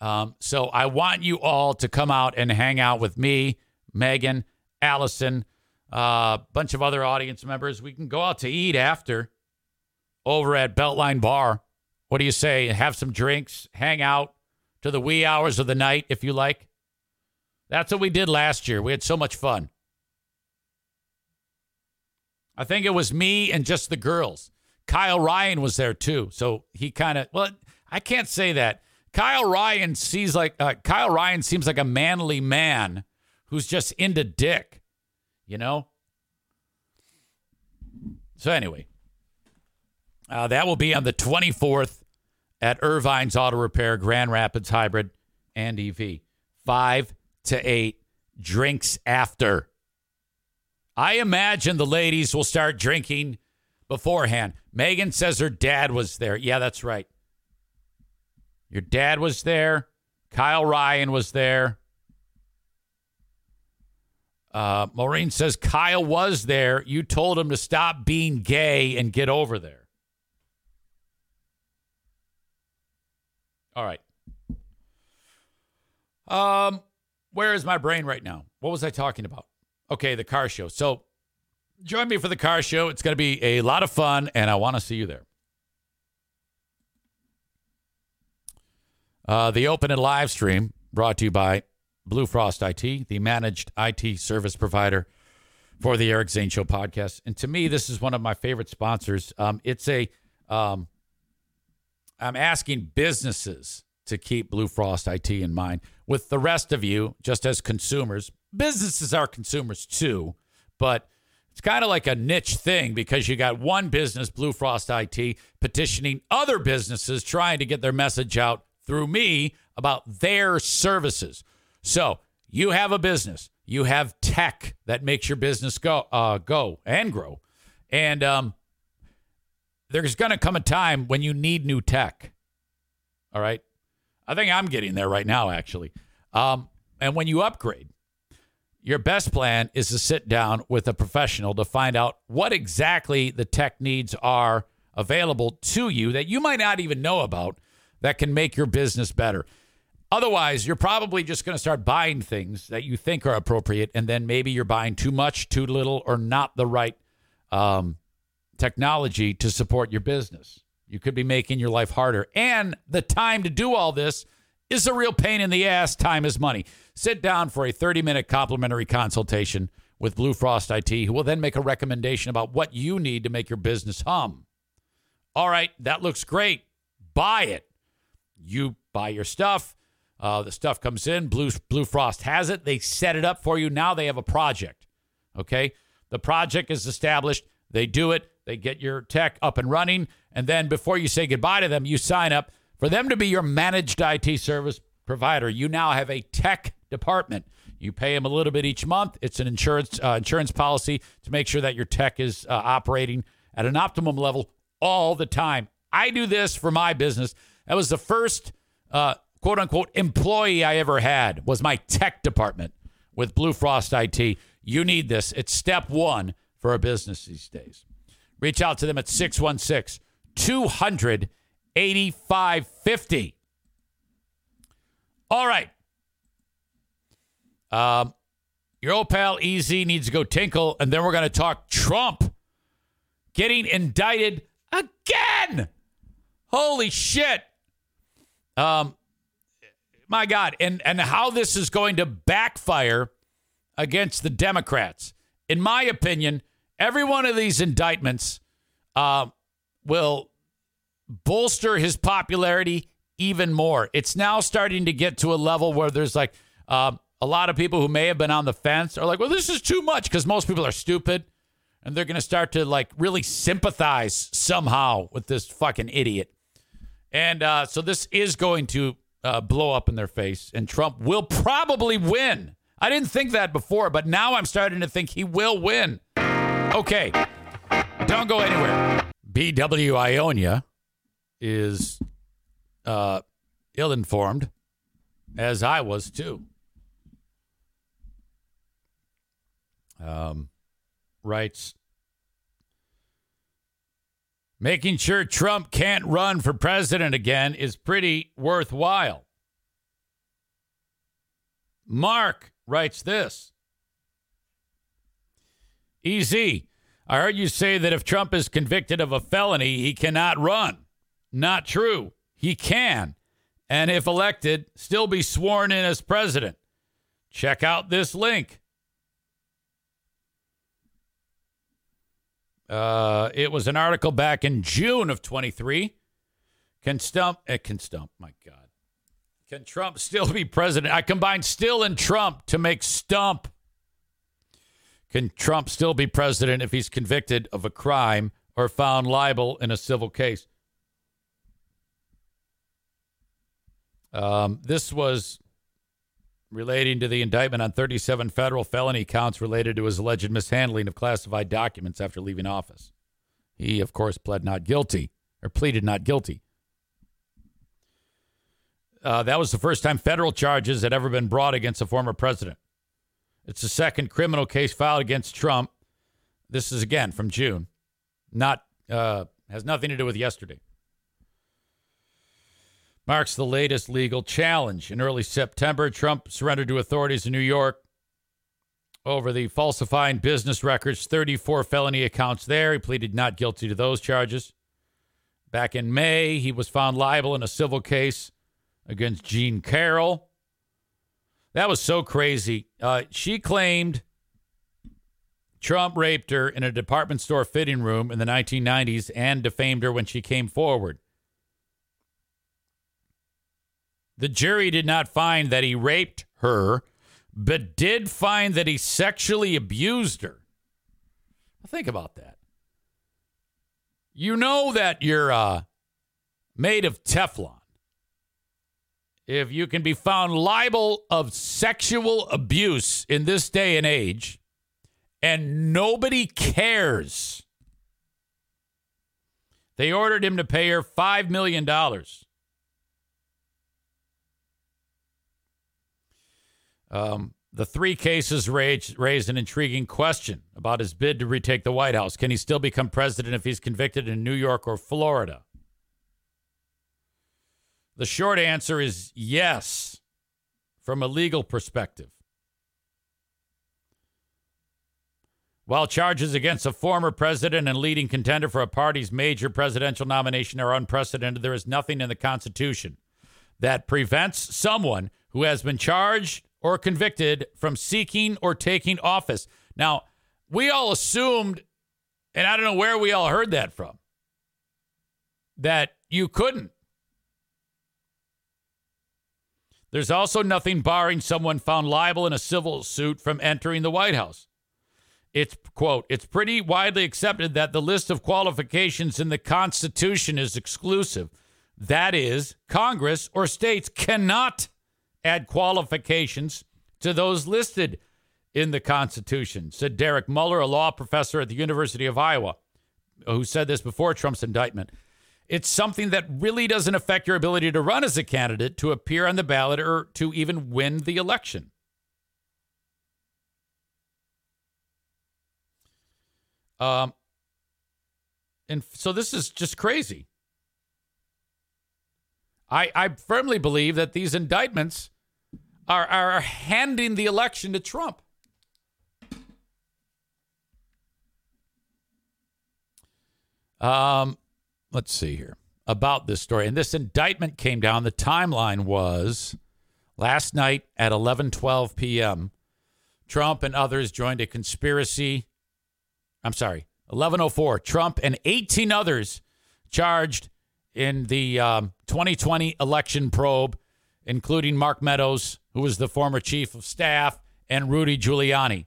Um, so I want you all to come out and hang out with me, Megan, Allison, a uh, bunch of other audience members. We can go out to eat after over at Beltline Bar. What do you say? Have some drinks, hang out to the wee hours of the night if you like. That's what we did last year. We had so much fun. I think it was me and just the girls. Kyle Ryan was there too. So he kind of, well, I can't say that. Kyle Ryan sees like, uh, Kyle Ryan seems like a manly man who's just into dick, you know? So, anyway, uh, that will be on the 24th at Irvine's Auto Repair, Grand Rapids Hybrid and EV. Five to eight drinks after. I imagine the ladies will start drinking beforehand. Megan says her dad was there. Yeah, that's right. Your dad was there. Kyle Ryan was there. Uh, Maureen says Kyle was there. You told him to stop being gay and get over there. All right. Um, where is my brain right now? What was I talking about? Okay, the car show. So join me for the car show. It's going to be a lot of fun, and I want to see you there. Uh, the open and live stream brought to you by Blue Frost IT, the managed IT service provider for the Eric Zane Show podcast. And to me, this is one of my favorite sponsors. Um, it's a, um, I'm asking businesses to keep Blue Frost IT in mind. With the rest of you, just as consumers, businesses are consumers too, but it's kind of like a niche thing because you got one business, Blue Frost IT, petitioning other businesses trying to get their message out through me about their services. So you have a business, you have tech that makes your business go, uh, go and grow, and um, there's going to come a time when you need new tech. All right, I think I'm getting there right now, actually. Um, and when you upgrade, your best plan is to sit down with a professional to find out what exactly the tech needs are available to you that you might not even know about that can make your business better. Otherwise, you're probably just going to start buying things that you think are appropriate, and then maybe you're buying too much, too little, or not the right um, technology to support your business. You could be making your life harder. And the time to do all this is a real pain in the ass. Time is money. Sit down for a 30 minute complimentary consultation with Blue Frost IT, who will then make a recommendation about what you need to make your business hum. All right, that looks great. Buy it. You buy your stuff. Uh, the stuff comes in. Blue Blue Frost has it. They set it up for you. Now they have a project. Okay, the project is established. They do it. They get your tech up and running, and then before you say goodbye to them, you sign up for them to be your managed IT service provider. You now have a tech department. You pay them a little bit each month. It's an insurance uh, insurance policy to make sure that your tech is uh, operating at an optimum level all the time. I do this for my business. That was the first uh, quote unquote employee I ever had was my tech department with Blue Frost IT. You need this. It's step one for a business these days. Reach out to them at 616 200 8550. All right. Um, your old pal Easy needs to go tinkle, and then we're going to talk Trump getting indicted again. Holy shit. Um, my God, and and how this is going to backfire against the Democrats. In my opinion, every one of these indictments uh, will bolster his popularity even more. It's now starting to get to a level where there's like uh, a lot of people who may have been on the fence are like, well, this is too much because most people are stupid. And they're going to start to like really sympathize somehow with this fucking idiot. And uh, so this is going to uh, blow up in their face, and Trump will probably win. I didn't think that before, but now I'm starting to think he will win. Okay, don't go anywhere. BW Ionia is uh, ill informed, as I was too. Um, writes Making sure Trump can't run for president again is pretty worthwhile. Mark writes this Easy. I heard you say that if Trump is convicted of a felony, he cannot run. Not true. He can. And if elected, still be sworn in as president. Check out this link. Uh, it was an article back in June of 23. Can Stump, it uh, can Stump, my God. Can Trump still be president? I combined still and Trump to make Stump. Can Trump still be president if he's convicted of a crime or found liable in a civil case? Um, this was relating to the indictment on 37 federal felony counts related to his alleged mishandling of classified documents after leaving office. He, of course, pled not guilty or pleaded not guilty. Uh, that was the first time federal charges had ever been brought against a former president. It's the second criminal case filed against Trump. This is again from June. Not uh, has nothing to do with yesterday. marks the latest legal challenge. In early September, Trump surrendered to authorities in New York over the falsifying business records, 34 felony accounts there. He pleaded not guilty to those charges. Back in May, he was found liable in a civil case against Jean Carroll. That was so crazy. Uh, she claimed Trump raped her in a department store fitting room in the 1990s and defamed her when she came forward. The jury did not find that he raped her, but did find that he sexually abused her. Think about that. You know that you're uh, made of Teflon. If you can be found liable of sexual abuse in this day and age, and nobody cares. They ordered him to pay her $5 million. Um, the three cases raised, raised an intriguing question about his bid to retake the White House. Can he still become president if he's convicted in New York or Florida? The short answer is yes, from a legal perspective. While charges against a former president and leading contender for a party's major presidential nomination are unprecedented, there is nothing in the Constitution that prevents someone who has been charged or convicted from seeking or taking office. Now, we all assumed, and I don't know where we all heard that from, that you couldn't. There's also nothing barring someone found liable in a civil suit from entering the White House. It's, quote, it's pretty widely accepted that the list of qualifications in the Constitution is exclusive. That is, Congress or states cannot add qualifications to those listed in the Constitution, said Derek Muller, a law professor at the University of Iowa, who said this before Trump's indictment. It's something that really doesn't affect your ability to run as a candidate, to appear on the ballot, or to even win the election. Um, and so this is just crazy. I, I firmly believe that these indictments are, are handing the election to Trump. Um, let's see here about this story. And this indictment came down. The timeline was last night at 11:12 p.m. Trump and others joined a conspiracy. I'm sorry, 11:04. Trump and 18 others charged in the um, 2020 election probe, including Mark Meadows, who was the former chief of staff, and Rudy Giuliani.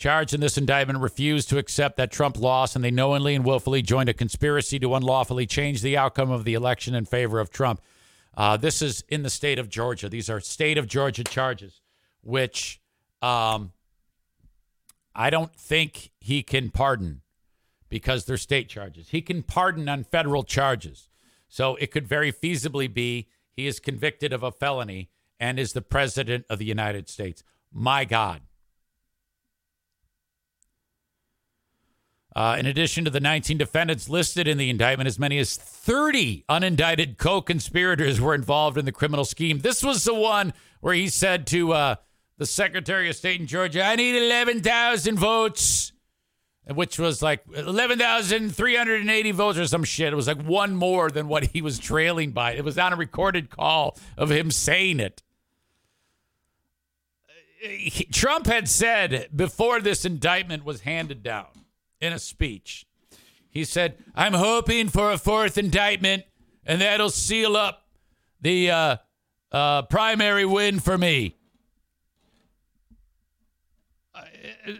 Charged in this indictment refused to accept that Trump lost, and they knowingly and willfully joined a conspiracy to unlawfully change the outcome of the election in favor of Trump. Uh, this is in the state of Georgia. These are state of Georgia charges, which um, I don't think he can pardon because they're state charges. He can pardon on federal charges. So it could very feasibly be he is convicted of a felony and is the president of the United States. My God. Uh, in addition to the 19 defendants listed in the indictment, as many as 30 unindicted co conspirators were involved in the criminal scheme. This was the one where he said to uh, the Secretary of State in Georgia, I need 11,000 votes, which was like 11,380 votes or some shit. It was like one more than what he was trailing by. It was on a recorded call of him saying it. Trump had said before this indictment was handed down in a speech. He said, I'm hoping for a fourth indictment, and that'll seal up the uh, uh, primary win for me.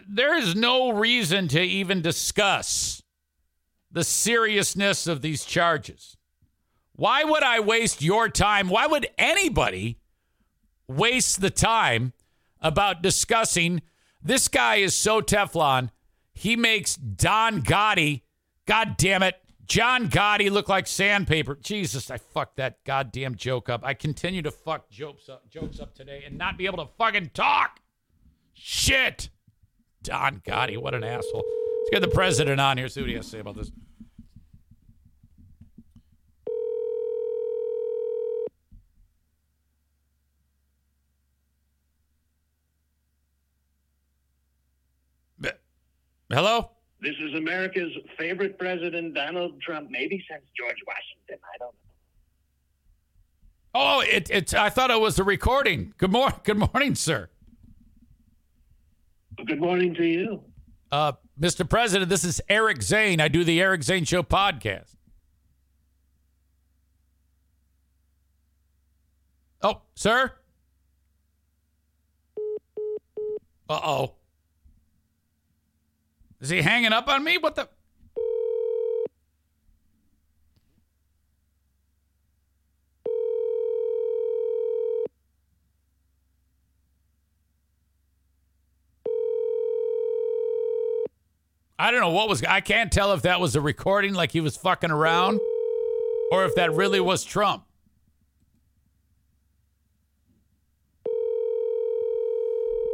There is no reason to even discuss the seriousness of these charges. Why would I waste your time? Why would anybody waste the time about discussing this guy is so Teflon? He makes Don Gotti, God damn it, John Gotti look like sandpaper. Jesus, I fucked that goddamn joke up. I continue to fuck jokes up, jokes up today and not be able to fucking talk. Shit. Don Gotti, what an asshole. Let's get the president on here, see what he has to say about this. Hello? This is America's favorite president, Donald Trump, maybe since George Washington. I don't know. Oh, it, it's. I thought it was a recording. Good morning. Good morning, sir. Good morning to you. Uh, Mr. President, this is Eric Zane. I do the Eric Zane Show podcast. Oh, sir? Uh oh. Is he hanging up on me? What the? I don't know what was. I can't tell if that was a recording, like he was fucking around, or if that really was Trump.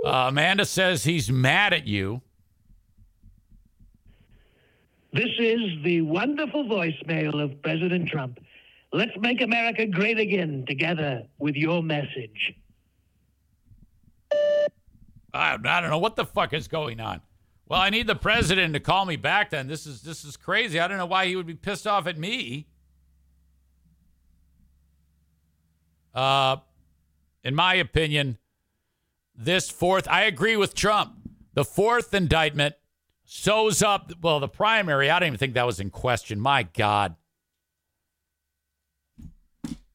Uh, Amanda says he's mad at you. This is the wonderful voicemail of President Trump. Let's make America great again together with your message. I, don't know what the fuck is going on. Well, I need the president to call me back. Then this is this is crazy. I don't know why he would be pissed off at me. Uh, in my opinion, this fourth, I agree with Trump. The fourth indictment sews up. Well, the primary, I don't even think that was in question. My God.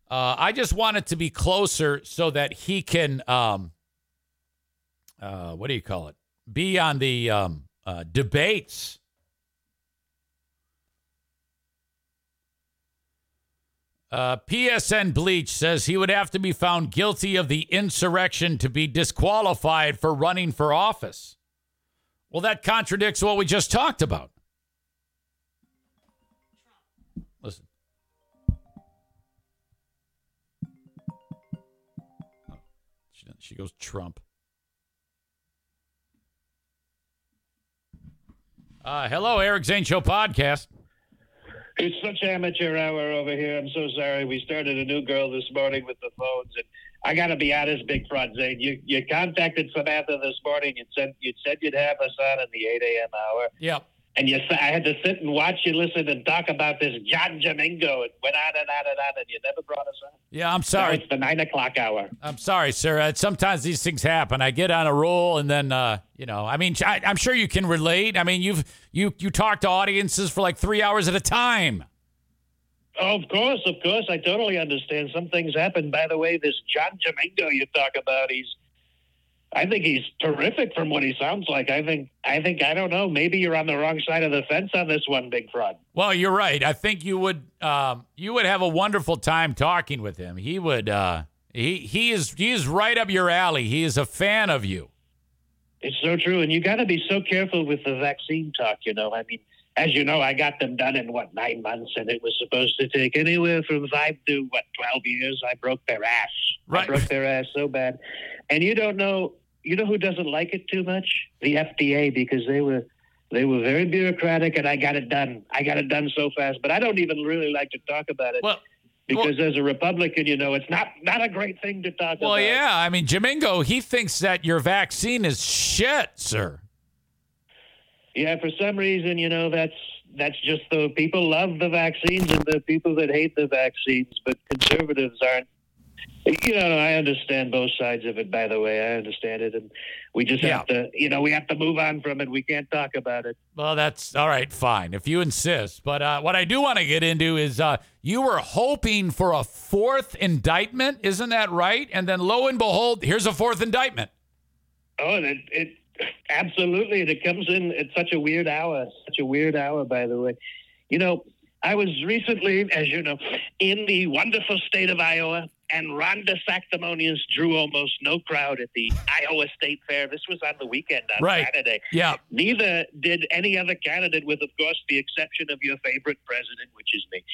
Uh, I just want it to be closer so that he can, um, uh, what do you call it? Be on the um, uh, debates. Uh, PSN Bleach says he would have to be found guilty of the insurrection to be disqualified for running for office. Well, that contradicts what we just talked about. Listen. She, she goes Trump. Uh, hello, Eric Zane Show podcast. It's such amateur hour over here. I'm so sorry. We started a new girl this morning with the phones, and I got to be honest, Big Front Zane. You you contacted Samantha this morning and said you said you'd have us on in the 8 a.m. hour. Yep. And you, I had to sit and watch you listen and talk about this John Jamingo. It went on and on and on, and you never brought us on. Yeah, I'm sorry. it's the nine o'clock hour. I'm sorry, sir. Uh, sometimes these things happen. I get on a roll, and then uh, you know. I mean, I, I'm sure you can relate. I mean, you've you you talk to audiences for like three hours at a time. Oh, of course, of course. I totally understand. Some things happen. By the way, this John Jamingo you talk about, he's I think he's terrific from what he sounds like. I think I think I don't know, maybe you're on the wrong side of the fence on this one, Big Fraud. Well, you're right. I think you would um, you would have a wonderful time talking with him. He would. Uh, he he is he is right up your alley. He is a fan of you. It's so true, and you got to be so careful with the vaccine talk. You know, I mean, as you know, I got them done in what nine months, and it was supposed to take anywhere from five to what twelve years. I broke their ass. Right. I broke their ass so bad, and you don't know. You know who doesn't like it too much? The FDA, because they were they were very bureaucratic, and I got it done. I got it done so fast, but I don't even really like to talk about it. Well, because as a Republican, you know, it's not not a great thing to talk well, about. Well, yeah. I mean, Jamingo, he thinks that your vaccine is shit, sir. Yeah, for some reason, you know, that's that's just the people love the vaccines and the people that hate the vaccines, but conservatives aren't. You know, I understand both sides of it. By the way, I understand it, and we just have to, you know, we have to move on from it. We can't talk about it. Well, that's all right, fine, if you insist. But uh, what I do want to get into is uh, you were hoping for a fourth indictment, isn't that right? And then lo and behold, here's a fourth indictment. Oh, and it, it absolutely, and it comes in at such a weird hour. Such a weird hour, by the way. You know, I was recently, as you know, in the wonderful state of Iowa, and Ron DeSanctimonious drew almost no crowd at the Iowa State Fair. This was on the weekend on Right. Saturday. Yeah. Neither did any other candidate, with, of course, the exception of your favorite president, which is me.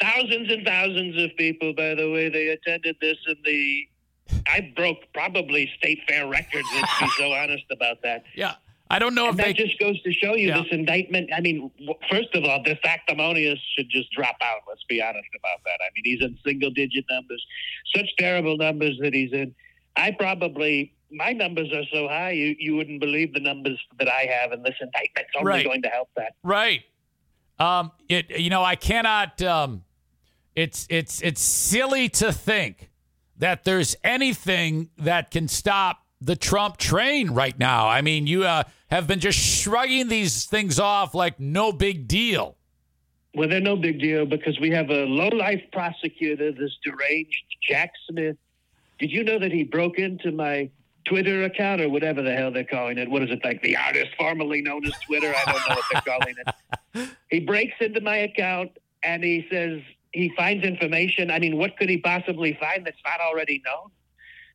Thousands and thousands of people, by the way, they attended this, and the I broke probably state fair records. Let's be so honest about that. Yeah. I don't know And if that they. just goes to show you Yeah. this indictment. I mean, first of all, DeSanctimonious should just drop out. Let's be honest about that. I mean, he's in single digit numbers, such terrible numbers that he's in. I probably my numbers are so high, you, you wouldn't believe the numbers that I have, in this indictment's only Right. going to help that. Right. Um, it you know I cannot. Um, it's it's it's silly to think that there's anything that can stop the Trump train right now. I mean, you uh, have been just shrugging these things off like no big deal. Well, they're no big deal because we have a low-life prosecutor, this deranged Jack Smith. Did you know that he broke into my Twitter account or whatever the hell they're calling it? What is it like? The artist formerly known as Twitter? I don't know what they're calling it. He breaks into my account and he says he finds information. I mean, what could he possibly find that's not already known?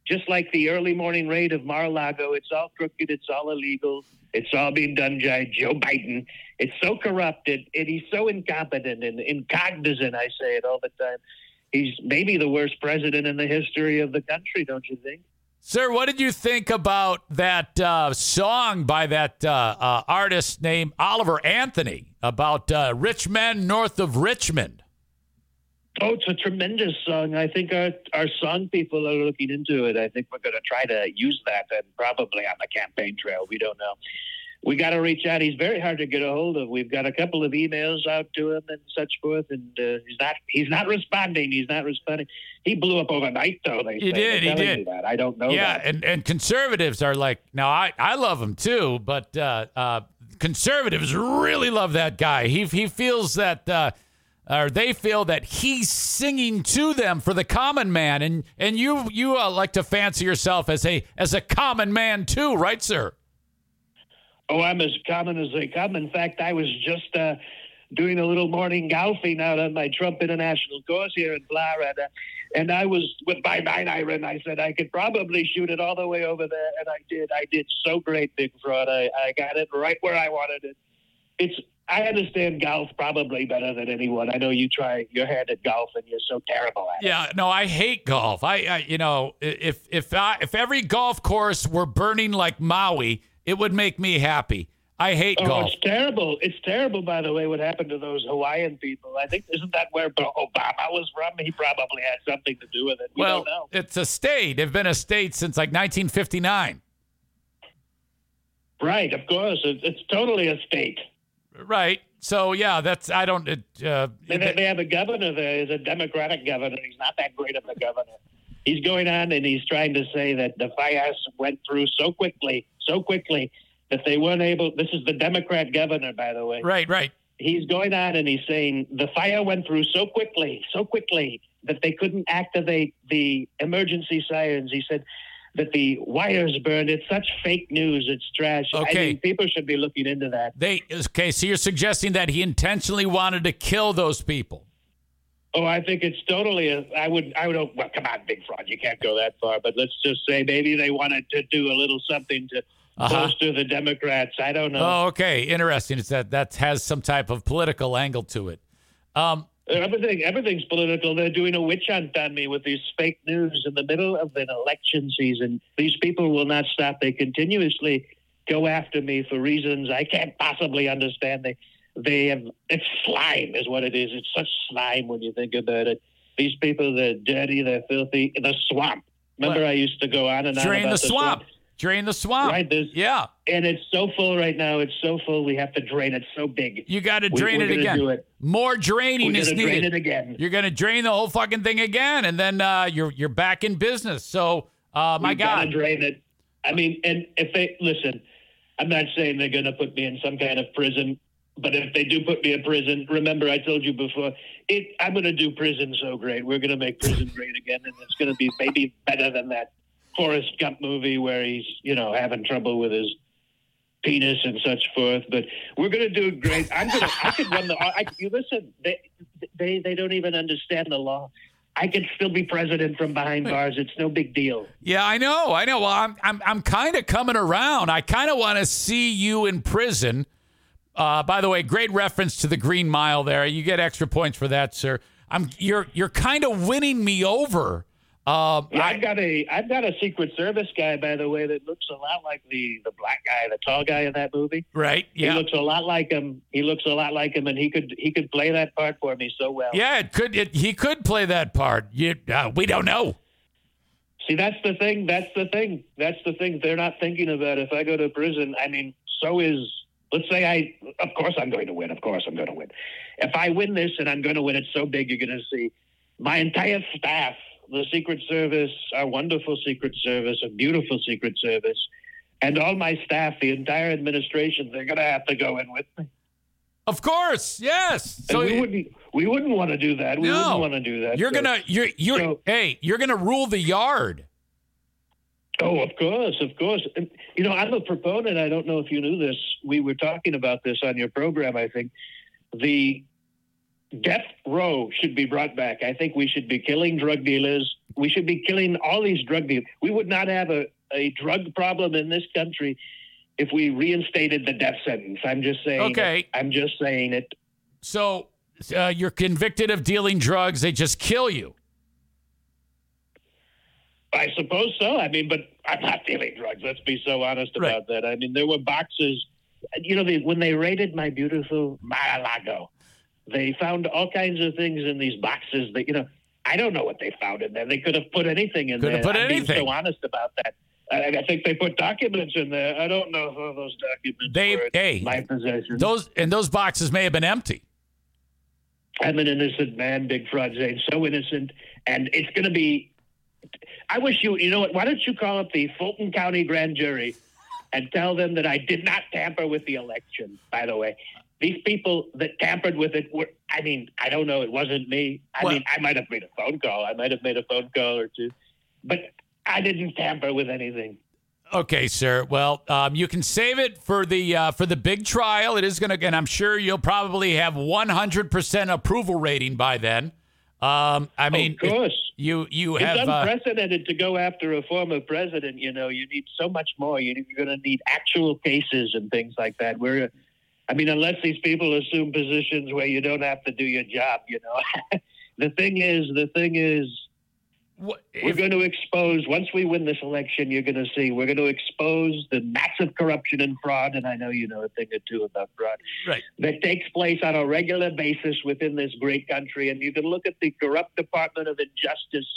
Just like the early morning raid of Mar-a-Lago, it's all crooked, it's all illegal, it's all being done by Joe Biden. It's so corrupted, and he's so incompetent and incognizant. I say it all the time. He's maybe the worst president in the history of the country, don't you think? Sir, what did you think about that uh, song by that uh, uh, artist named Oliver Anthony about uh, rich men north of Richmond? Oh, it's a tremendous song. I think our our song people are looking into it. I think we're going to try to use that and probably on the campaign trail. We don't know. We got to reach out. He's very hard to get a hold of. We've got a couple of emails out to him and such forth, and uh, he's not he's not responding. He's not responding. He blew up overnight, though. They He say. did, They're he did. that. I don't know. yeah, that. and, and conservatives are like, now I, I love him too, but uh, uh, conservatives really love that guy. He he feels that, uh, or they feel that he's singing to them for the common man, and and you you uh, like to fancy yourself as a as a common man too, right, sir? Oh, I'm as common as they come. In fact, I was just uh, doing a little morning golfing out on my Trump International course here in Florida. And I was with my nine iron. I said I could probably shoot it all the way over there. And I did. I did so great, Big Fraud. I, I got it right where I wanted it. It's. I understand golf probably better than anyone. I know you try your hand at golf and you're so terrible at it. Yeah, no, I hate golf. I, I you know, if if I, if every golf course were burning like Maui, it would make me happy. I hate Oh, golf. it's terrible. It's terrible, by the way, what happened to those Hawaiian people. I think, isn't that where Obama was from? He probably had something to do with it. We well, don't know. it's a state. They've been a state since like 1959. Right, of course. It, it's totally a state. Right. So yeah, that's I don't. It, uh, They, they have a governor there. He's a Democratic governor. He's not that great of a governor. He's going on and he's trying to say that the fires went through so quickly, so quickly that they weren't able. This is the Democrat governor, by the way. right, right. he's going on and he's saying the fire went through so quickly, so quickly that they couldn't activate the emergency sirens. He said that the wires burned. It's such fake news. It's trash. I Okay. mean, people should be looking into that. They okay. So you're suggesting that he intentionally wanted to kill those people? Oh, I think it's totally. A, I would. I would. Well, come on, big fraud. You can't go that far. But let's just say maybe they wanted to do a little something to Uh-huh. bolster the Democrats. I don't know. Oh, okay. Interesting. It's that that has some type of political angle to it. Um, Uh, everything, everything's political. They're doing a witch hunt on me with these fake news in the middle of an election season. These people will not stop. They continuously go after me for reasons I can't possibly understand. They, they have it's slime, is what it is. It's such slime when you think about it. These people, they're dirty, they're filthy. The swamp. Remember, What? I used to go on and on drain about the swamp. Drain the swamp. Right, there's- yeah. and it's so full right now. It's so full. We have to drain it so big. You got to We- drain we're it again. do it. More draining We're is gonna drain needed. it again. You're going to drain the whole fucking thing again, and then uh, you're you're back in business. So, uh, my we gotta God, drain it. I mean, and if they listen, I'm not saying they're going to put me in some kind of prison, but if they do put me in prison, remember I told you before, it, I'm going to do prison so great. We're going to make prison great again, and it's going to be maybe better than that Forrest Gump movie where he's you know having trouble with his penis and such forth. But we're going to do great. I'm going to. I could run the. I, you listen. They they they don't even understand the law. I could still be president from behind bars. It's no big deal. yeah, I know, I know. Well, I'm I'm I'm kind of coming around. I kind of want to see you in prison. Uh, by the way, great reference to the Green Mile there. You get extra points for that, sir. I'm you're you're kind of winning me over. Uh, Well, I've got a I've got a Secret Service guy, by the way, that looks a lot like the the black guy, the tall guy in that movie. right? Yeah. He looks a lot like him. He looks a lot like him, and he could he could play that part for me so well. Yeah, it could. It, he could play that part. You, uh, we don't know. See, that's the thing. That's the thing. That's the thing they're not thinking about. If I go to prison, I mean, so is. Let's say I. Of course, I'm going to win. Of course, I'm going to win. If I win this, and I'm going to win it so big, you're going to see my entire staff, the Secret Service, our wonderful Secret Service, a beautiful Secret Service, and all my staff, the entire administration, they're going to have to go in with me. Of course, yes. So we wouldn't we wouldn't want to do that. We no, wouldn't want to do that. You're So- gonna you're you're so- hey, you're gonna rule the yard. Oh, of course, of course. And, you know, I'm a proponent. I don't know if you knew this. We were talking about this on your program. I think the death row should be brought back. I think we should be killing drug dealers. We should be killing all these drug dealers. We would not have a, a drug problem in this country if we reinstated the death sentence. I'm just saying. it. Okay. I'm just saying it. So uh, you're convicted of dealing drugs. They just kill you. I suppose so. I mean, but I'm not dealing drugs. Let's be so honest Right. about that. I mean, there were boxes. You know, they, when they raided my beautiful Mar-a-Lago, they found all kinds of things in these boxes that you know. I don't know what they found in there. They could have put anything in Could there. have put I'm being anything. so honest about that. I, I think they put documents in there. I don't know if those documents They- were in hey, my possession. Those and those boxes may have been empty. I'm an innocent man, Big Fraud Zane, so innocent. And it's going to be. I wish you, you know what? Why don't you call up the Fulton County grand jury and tell them that I did not tamper with the election, by the way. These people that tampered with it were, I mean, I don't know. It wasn't me. I Well- mean, I might have made a phone call. I might have made a phone call or two, but I didn't tamper with anything. Okay, sir. Well, um, you can save it for the uh, for the big trial. It is going to, and I'm sure you'll probably have 100% approval rating by then. Um, I mean, of course. you you It's have uh, unprecedented to go after a former president. You know, you need so much more. You- You're going to need actual cases and things like that. We're, I mean, unless these people assume positions where you don't have to do your job, you know. the thing is, the thing is, wh- we're going to expose. Once we win this election, you're going to see. We're going to expose the massive corruption and fraud. And I know you know a thing or two about fraud right. that takes place on a regular basis within this great country. And you can look at the corrupt Department of Injustice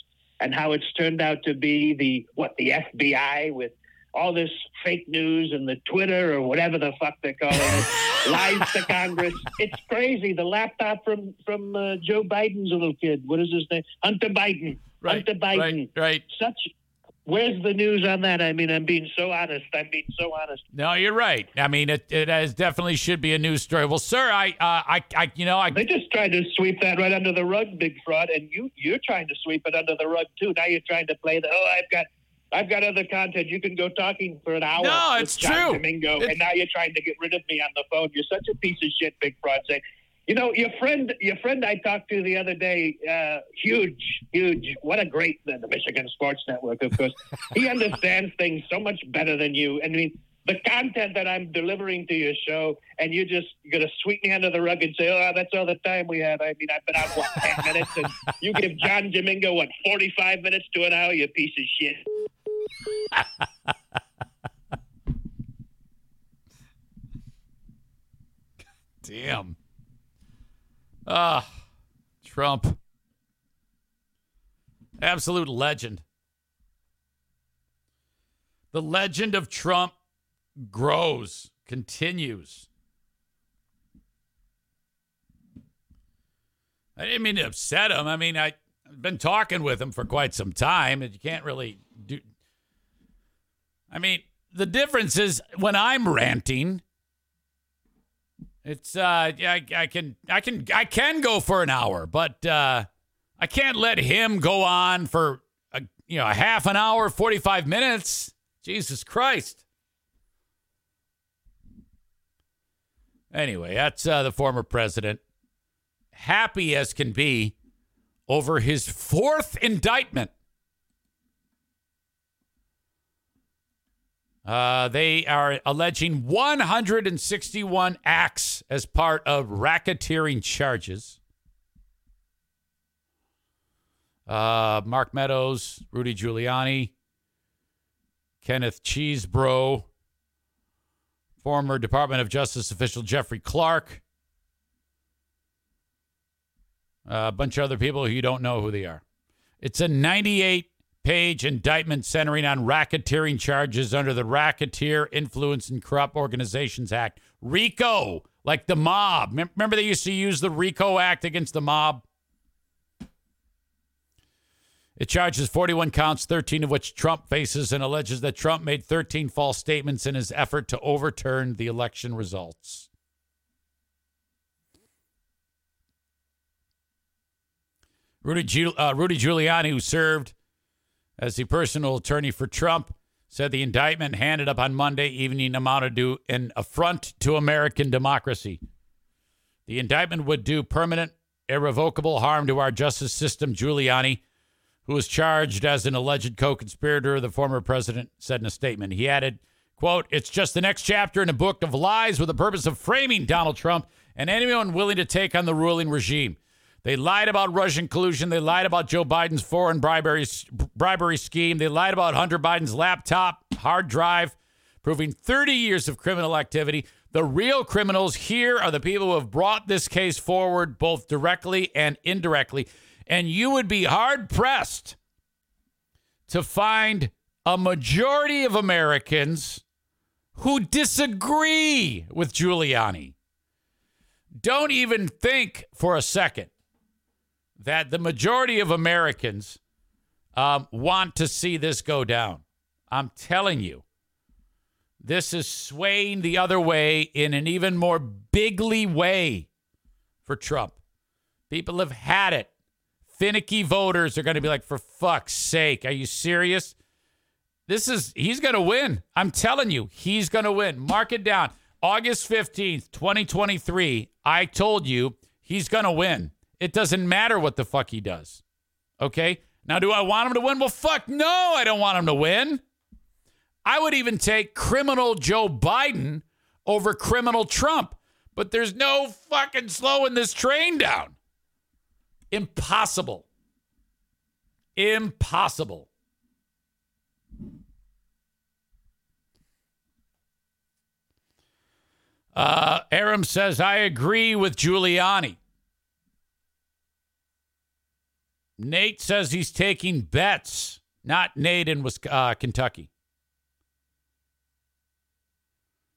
and how it's turned out to be the what the FBI with all this fake news and the Twitter or whatever the fuck they're calling it, lies to Congress. It's crazy. The laptop from from uh, Joe Biden's little kid. What is his name? Hunter Biden. Right. Hunter Biden. Right. Right. Such. Where's the news on that? I mean, I'm being so honest. I'm being so honest. No, you're right. I mean, it it has definitely should be a news story. Well, sir, I uh, I I you know I They just tried to sweep that right under the rug, big fraud, and you you're trying to sweep it under the rug too. Now you're trying to play the oh I've got I've got other content. You can go talking for an hour. No, it's true. Jamingo, It's- and now you're trying to get rid of me on the phone. You're such a piece of shit, big. Say, you know your friend your friend I talked to the other day, uh, huge, huge. What a great the Michigan Sports Network, of course. he understands things so much better than you. I mean. The content that I'm delivering to your show, and you're just gonna sweep me under the rug and say, "Oh, that's all the time we have." I mean, I've been out what ten minutes, and you give John Jamingo what forty-five minutes to an hour. You piece of shit. damn. Ah, Trump. Absolute legend. The legend of Trump grows, continues. I didn't mean to upset him. I mean, I, I've been talking with him for quite some time, and you can't really. I mean, the difference is when I'm ranting, it's uh, I, I can, I can, I can go for an hour, but uh, I can't let him go on for a, you know a half an hour, forty five minutes. Jesus Christ. Anyway, that's uh, the former president, happy as can be over his fourth indictment. Uh, they are alleging 161 acts as part of racketeering charges. Uh, Mark Meadows, Rudy Giuliani, Kenneth Chesebro, former Department of Justice official Jeffrey Clark, a bunch of other people who you don't know who they are. It's a 98 page indictment centering on racketeering charges under the Racketeer Influence and Corrupt Organizations Act. RICO, like the mob. Remember they used to use the RICO Act against the mob? It charges 41 counts, 13 of which Trump faces, and alleges that Trump made 13 false statements in his effort to overturn the election results. Rudy, uh, Rudy Giuliani, who served as the personal attorney for Trump, said the indictment handed up on Monday evening amounted to an affront to American democracy. The indictment would do permanent, irrevocable harm to our justice system, Giuliani, who was charged as an alleged co-conspirator of the former president, said in a statement. He added, quote, it's just the next chapter in a book of lies with the purpose of framing Donald Trump and anyone willing to take on the ruling regime. They lied about Russian collusion. They lied about Joe Biden's foreign bribery, bribery scheme. They lied about Hunter Biden's laptop, hard drive, proving 30 years of criminal activity. The real criminals here are the people who have brought this case forward, both directly and indirectly. And you would be hard pressed to find a majority of Americans who disagree with Giuliani. Don't even think for a second that the majority of Americans um, want to see this go down. I'm telling you, this is swaying the other way in an even more bigly way for Trump. People have had it. Finicky voters are going to be like, for fuck's sake, are you serious? This is, he's going to win. I'm telling you, he's going to win. Mark it down. August 15th, 2023. I told you he's going to win. It doesn't matter what the fuck he does. Okay? Now, do I want him to win? Well, fuck no, I don't want him to win. I would even take criminal Joe Biden over criminal Trump, but there's no fucking slowing this train down. Impossible. Impossible. Uh, Aram says, I agree with Giuliani. Nate says he's taking bets, not Nate in uh, Kentucky.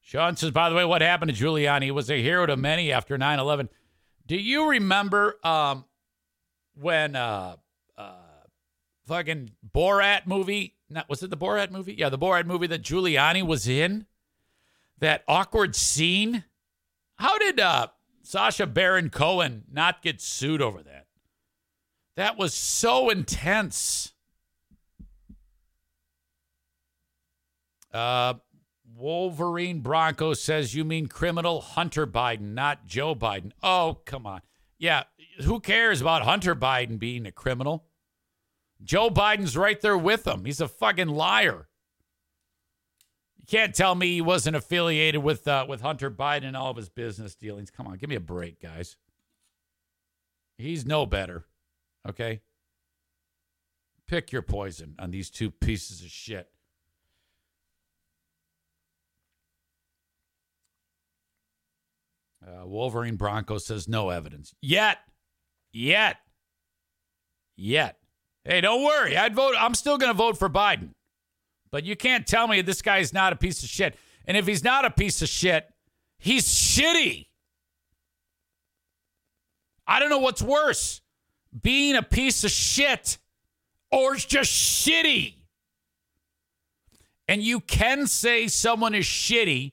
Sean says, by the way, what happened to Giuliani? He was a hero to many after 9 11. Do you remember um, when uh, uh, fucking Borat movie? Not, was it the Borat movie? Yeah, the Borat movie that Giuliani was in. That awkward scene. How did uh, Sacha Baron Cohen not get sued over that? That was so intense. Uh, Wolverine Bronco says, You mean criminal Hunter Biden, not Joe Biden. Oh, come on. Yeah, who cares about Hunter Biden being a criminal? Joe Biden's right there with him. He's a fucking liar. You can't tell me he wasn't affiliated with uh, with Hunter Biden and all of his business dealings. Come on, give me a break, guys. He's no better. Okay? Pick your poison on these two pieces of shit. Uh, Wolverine Bronco says no evidence. Yet. Yet. Yet. Hey, don't worry. I'd vote. I'm still going to vote for Biden. But you can't tell me this guy's not a piece of shit. And if he's not a piece of shit, he's shitty. I don't know what's worse being a piece of shit or just shitty. And you can say someone is shitty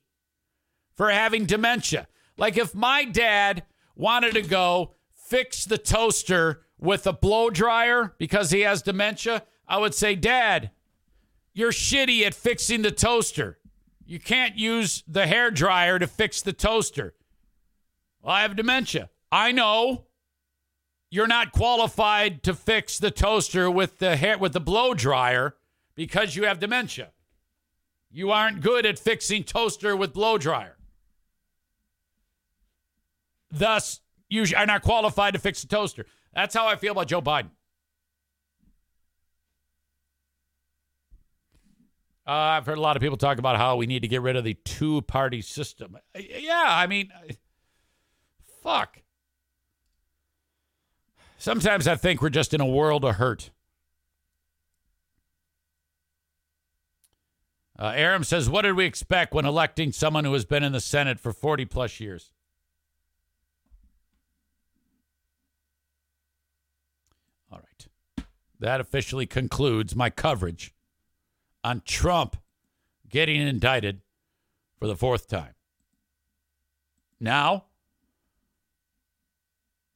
for having dementia. Like if my dad wanted to go fix the toaster with a blow dryer because he has dementia, I would say, Dad, you're shitty at fixing the toaster. You can't use the hair dryer to fix the toaster. Well, I have dementia. I know you're not qualified to fix the toaster with the hair with the blow dryer because you have dementia. You aren't good at fixing toaster with blow dryer. Thus, you are not qualified to fix the toaster. That's how I feel about Joe Biden. Uh, I've heard a lot of people talk about how we need to get rid of the two party system. Yeah, I mean, fuck. Sometimes I think we're just in a world of hurt. Uh, Aram says, What did we expect when electing someone who has been in the Senate for 40 plus years? All right. That officially concludes my coverage on Trump getting indicted for the fourth time. Now,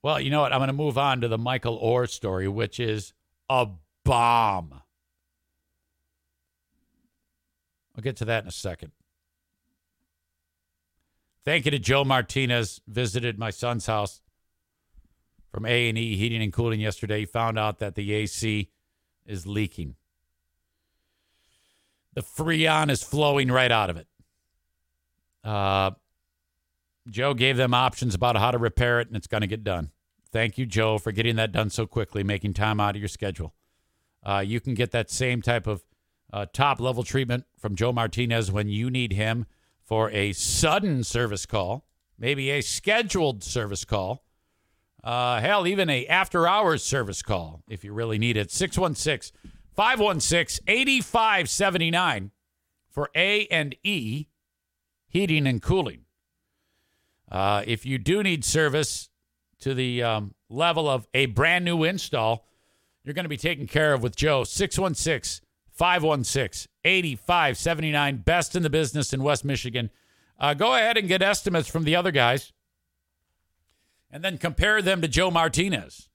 well, you know what? I'm going to move on to the Michael Oher story, which is a bomb. I'll get to that in a second. Thank you to Joe Martinez. Visited my son's house from A and E Heating and Cooling yesterday. He found out that the AC is leaking. The Freon is flowing right out of it. Uh, Joe gave them options about how to repair it, and it's going to get done. Thank you, Joe, for getting that done so quickly, making time out of your schedule. Uh, you can get that same type of uh, top level treatment from Joe Martinez when you need him for a sudden service call, maybe a scheduled service call. Uh, hell, even a after hours service call if you really need it. 616 516 8579 for A and E heating and cooling. Uh, if you do need service to the um, level of a brand new install, you're going to be taken care of with Joe. 616 516 8579. Best in the business in West Michigan. Uh, go ahead and get estimates from the other guys and then compare them to Joe Martinez.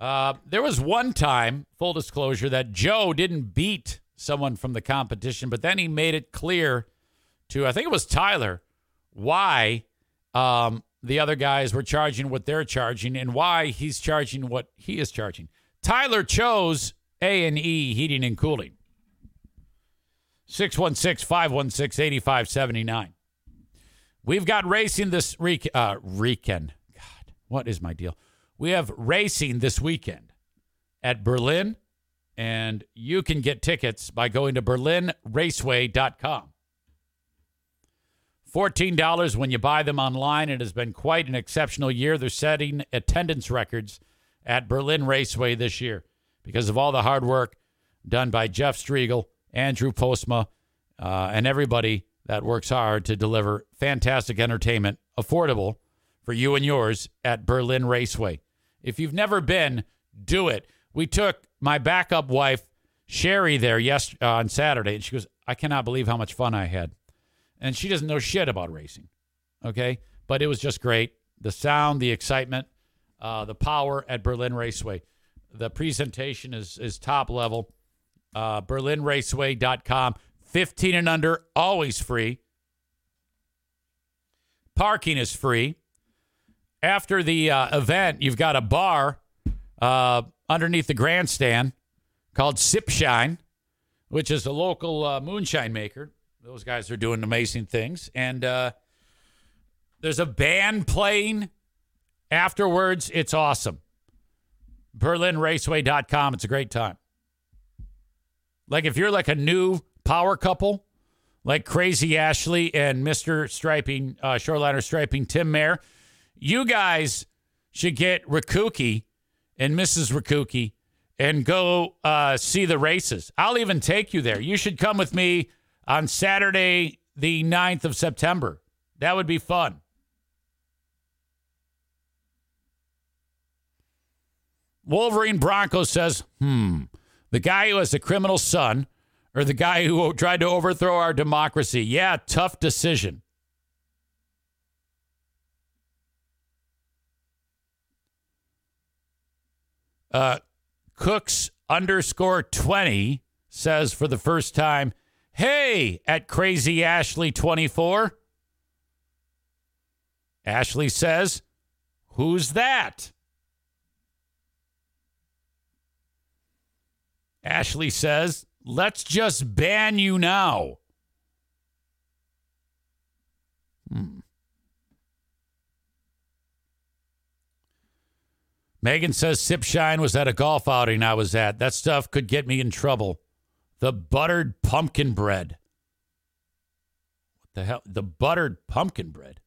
Uh, there was one time, full disclosure, that Joe didn't beat someone from the competition, but then he made it clear to, I think it was Tyler, why um, the other guys were charging what they're charging and why he's charging what he is charging. Tyler chose A and E Heating and Cooling. 616-516-8579. We've got racing this uh weekend. God, what is my deal? We have racing this weekend at Berlin and you can get tickets by going to berlinraceway.com. $14 when you buy them online. It has been quite an exceptional year. They're setting attendance records at Berlin Raceway this year because of all the hard work done by Jeff Striegel, Andrew Postma, uh, and everybody that works hard to deliver fantastic entertainment, affordable for you and yours at Berlin Raceway. If you've never been, do it. We took my backup wife, Sherry, there yes, uh, on Saturday, and she goes, I cannot believe how much fun I had and she doesn't know shit about racing. Okay, but it was just great. The sound, the excitement, uh, the power at Berlin Raceway. The presentation is is top level. Uh, BerlinRaceway.com. 15 and under, always free. Parking is free. After the uh, event, you've got a bar uh, underneath the grandstand called Sipshine, which is a local uh, moonshine maker. Those guys are doing amazing things. And uh, there's a band playing afterwards. It's awesome. BerlinRaceway.com. It's a great time. Like if you're like a new power couple, like Crazy Ashley and Mr. Striping, uh, Shoreliner Striping, Tim Mayer, you guys should get Rakuki and Mrs. Rakuki and go uh, see the races. I'll even take you there. You should come with me on Saturday, the 9th of September. That would be fun. Wolverine Bronco says, hmm, the guy who has a criminal son or the guy who tried to overthrow our democracy. Yeah, tough decision. Uh, Cooks underscore 20 says for the first time, Hey, at Crazy Ashley 24. Ashley says, Who's that? Ashley says, Let's just ban you now. Hmm. Megan says Sip Shine was at a golf outing I was at. That stuff could get me in trouble. The buttered pumpkin bread. What the hell? The buttered pumpkin bread.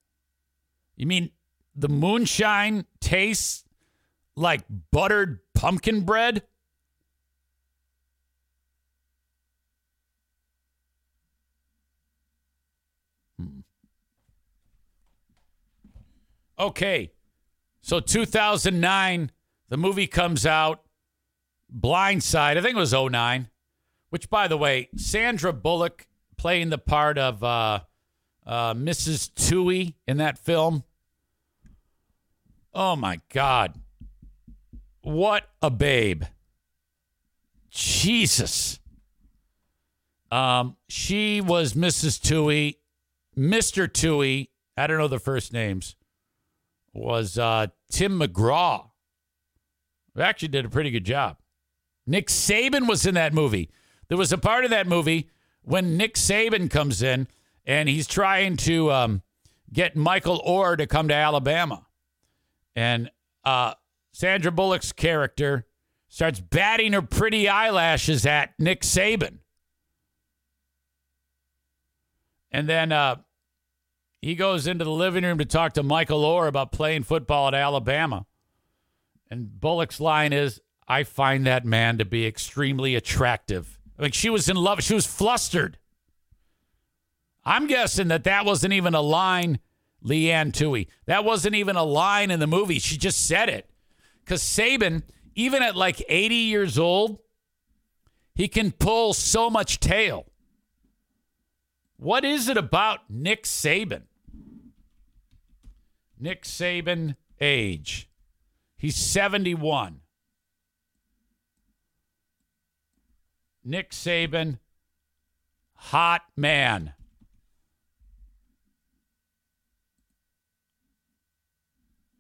You mean the moonshine tastes like buttered pumpkin bread? Hmm. Okay. So 2009, the movie comes out, Blindside, I think it was 09 which, by the way, Sandra Bullock playing the part of uh, uh, Mrs. Tuohy in that film. Oh my God. What a babe. Jesus. Um, she was Mrs. Tuohy. Mr. Tuohy, I don't know the first names, was uh, Tim McGraw. Who actually did a pretty good job. Nick Saban was in that movie. There was a part of that movie when Nick Saban comes in and he's trying to um, get Michael Oher to come to Alabama. And uh, Sandra Bullock's character starts batting her pretty eyelashes at Nick Saban. And then uh, he goes into the living room to talk to Michael Oher about playing football at Alabama. And Bullock's line is, I find that man to be extremely attractive. Mean, she was in love. She was flustered. I'm guessing that that wasn't even a line, Leigh Anne Tuohy. That wasn't even a line in the movie. She just said it. Because Saban, even at like 80 years old, he can pull so much tail. What is it about Nick Saban? Nick Saban, age. He's 71. Nick Saban, hot man.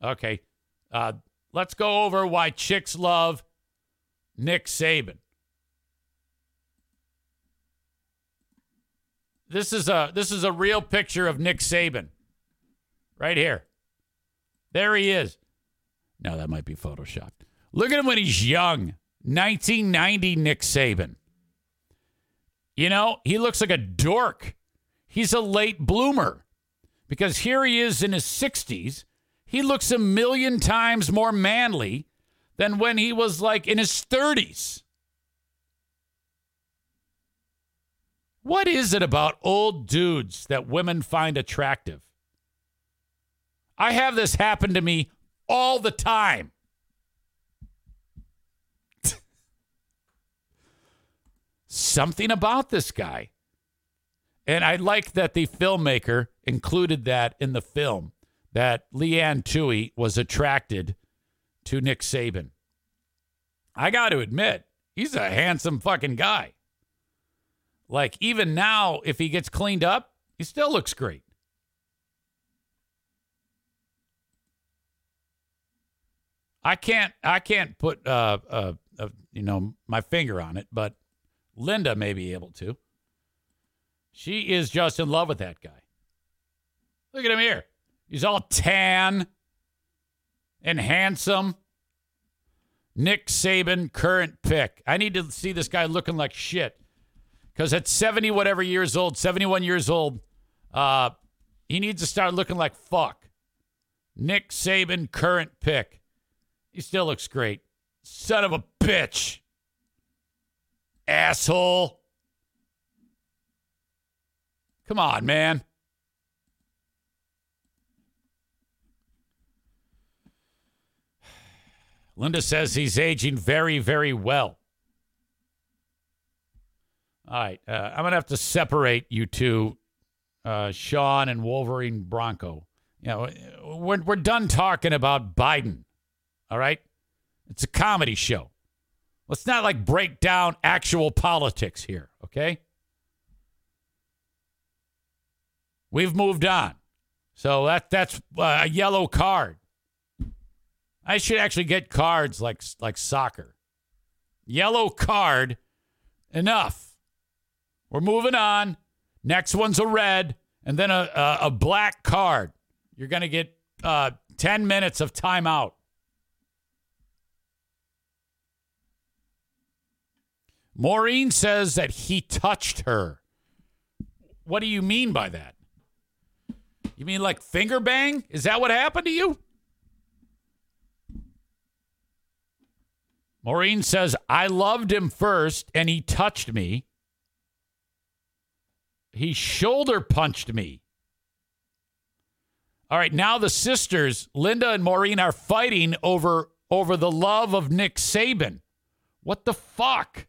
Okay. Uh, let's go over why chicks love Nick Saban. This is a this is a real picture of Nick Saban. Right here. There he is. Now that might be photoshopped. Look at him when he's young. 1990 Nick Saban. You know, he looks like a dork. He's a late bloomer because here he is in his 60s. He looks a million times more manly than when he was like in his 30s. What is it about old dudes that women find attractive? I have this happen to me all the time. Something about this guy. And I like that the filmmaker included that in the film that Leigh Anne Tuohy was attracted to Nick Saban. I got to admit, he's a handsome fucking guy. Like, even now, if he gets cleaned up, he still looks great. I can't I can't put uh, uh, uh, you know my finger on it, but Linda may be able to. She is just in love with that guy. Look at him here. He's all tan and handsome. Nick Saban, current pick. I need to see this guy looking like shit. Because at 70 whatever years old, 71 years old, uh, he needs to start looking like fuck. Nick Saban, current pick. He still looks great. Son of a bitch. Asshole. Come on, man. Linda says he's aging very, very well. All right. Uh, I'm going to have to separate you two, uh, Sean and Wolverine Bronco. You know, we're, we're done talking about Biden. All right. It's a comedy show. Let's not like break down actual politics here. Okay. We've moved on. So that that's uh, a yellow card. I should actually get cards like like soccer. Yellow card. Enough. We're moving on. Next one's a red, and then a a, a black card. You're gonna get uh, ten minutes of timeout. Maureen says that he touched her. What do you mean by that? You mean like finger bang? Is that what happened to you? Maureen says, I loved him first and he touched me. He shoulder punched me. All right, now the sisters, Linda and Maureen, are fighting over over the love of Nick Saban. What the fuck?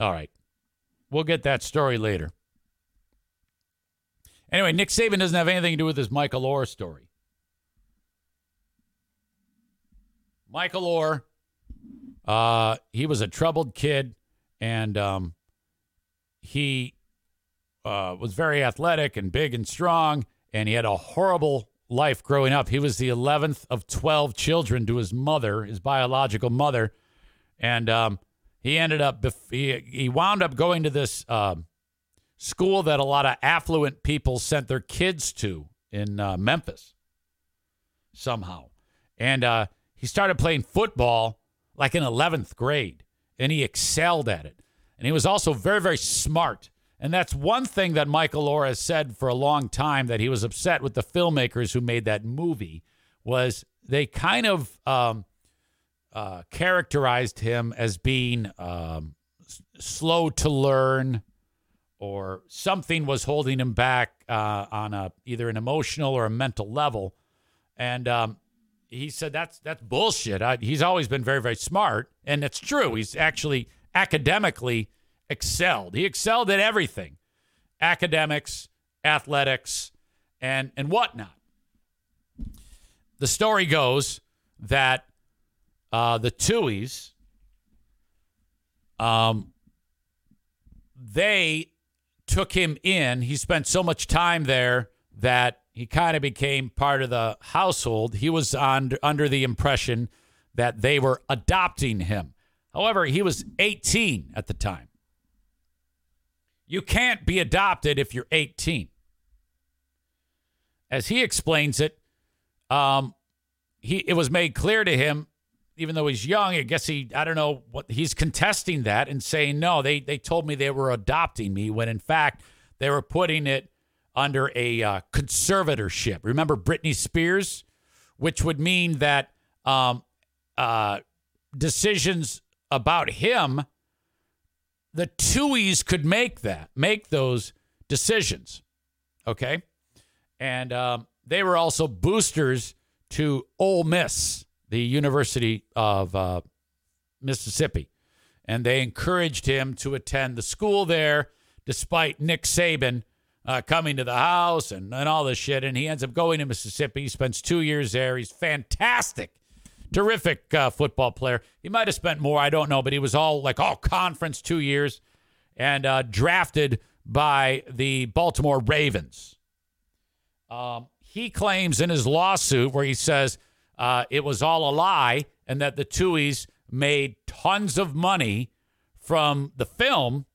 All right. We'll get that story later. Anyway, Nick Saban doesn't have anything to do with this Michael Oher story. Michael Oher, uh, he was a troubled kid, and um, he uh, was very athletic and big and strong, and he had a horrible life growing up. He was the 11th of 12 children to his mother, his biological mother, and um, he ended up he, he wound up going to this uh, school that a lot of affluent people sent their kids to in uh, Memphis somehow, and uh, he started playing football like in 11th grade, and he excelled at it, and he was also very very smart. And that's one thing that Michael Oher has said for a long time that he was upset with the filmmakers who made that movie was they kind of um, uh, characterized him as being um, s- slow to learn or something was holding him back uh, on a either an emotional or a mental level. And um, he said that's that's bullshit. I, he's always been very very smart, and it's true. He's actually academically excelled. He excelled at everything, academics, athletics, and and whatnot. The story goes that uh, the Tuohys, um, they took him in. He spent so much time there that he kind of became part of the household. He was on, under the impression that they were adopting him. However, he was 18 at the time. You can't be adopted if you're 18. As he explains it, um, he it was made clear to him, even though he's young. I guess he I don't know what he's contesting that and saying no. They they told me they were adopting me when in fact they were putting it under a uh, conservatorship. Remember Britney Spears, which would mean that um, uh, decisions about him the Tuohys could make that, make those decisions. Okay. And um, they were also boosters to Ole Miss, the University of uh, Mississippi. And they encouraged him to attend the school there, despite Nick Saban uh, coming to the house and, and all this shit. And he ends up going to Mississippi. He spends two years there. He's fantastic terrific uh, football player. He might have spent more, I don't know, but he was all like all conference two years and uh, drafted by the Baltimore Ravens. Um, he claims in his lawsuit where he says uh, it was all a lie and that the Tuohys made tons of money from the film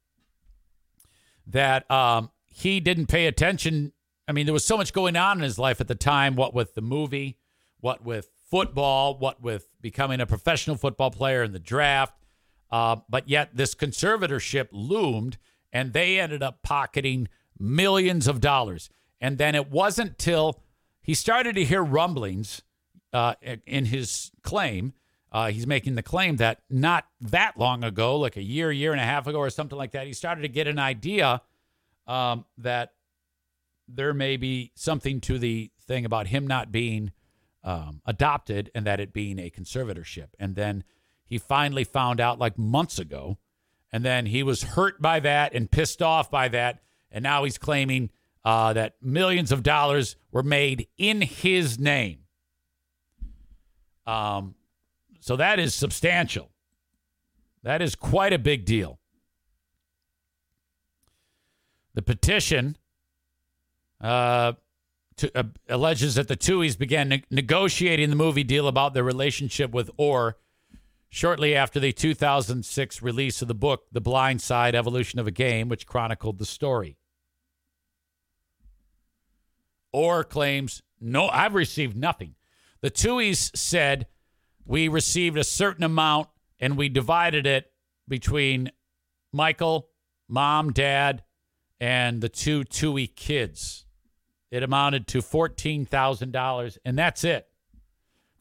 that um, he didn't pay attention. I mean, there was so much going on in his life at the time, what with the movie, what with football, what with becoming a professional football player in the draft. Uh, but yet this conservatorship loomed and they ended up pocketing millions of dollars. And then it wasn't till he started to hear rumblings uh, in his claim. Uh, he's making the claim that not that long ago, like a year, year and a half ago, or something like that, he started to get an idea um, that there may be something to the thing about him not being um, adopted and that it being a conservatorship. And then he finally found out like months ago. And then he was hurt by that and pissed off by that. And now he's claiming uh, that millions of dollars were made in his name. Um, so that is substantial. That is quite a big deal. The petition uh, to, uh, alleges that the Tuohys began ne- negotiating the movie deal about their relationship with Oher shortly after the 2006 release of the book The Blind Side Evolution of a Game, which chronicled the story. Oher claims, No, I've received nothing. The Tuohys said, We received a certain amount and we divided it between Michael, mom, dad, and the two Tuohy kids. It amounted to $14,000, and that's it.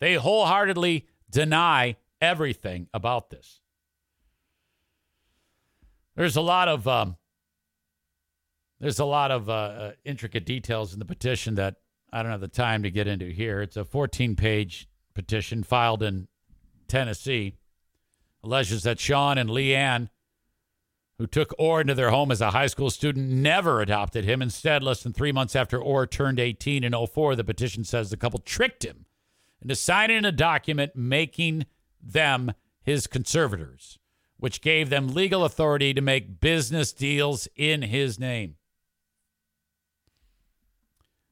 They wholeheartedly deny everything about this. There's a lot of um, There's a lot of uh, uh, intricate details in the petition that I don't have the time to get into here. It's a 14 page petition filed in Tennessee. Alleges that Sean and Leigh Anne, who took Oher into their home as a high school student, never adopted him. Instead, less than three months after Oher turned 18 in 04, the petition says the couple tricked him into signing a document making them his conservators, which gave them legal authority to make business deals in his name.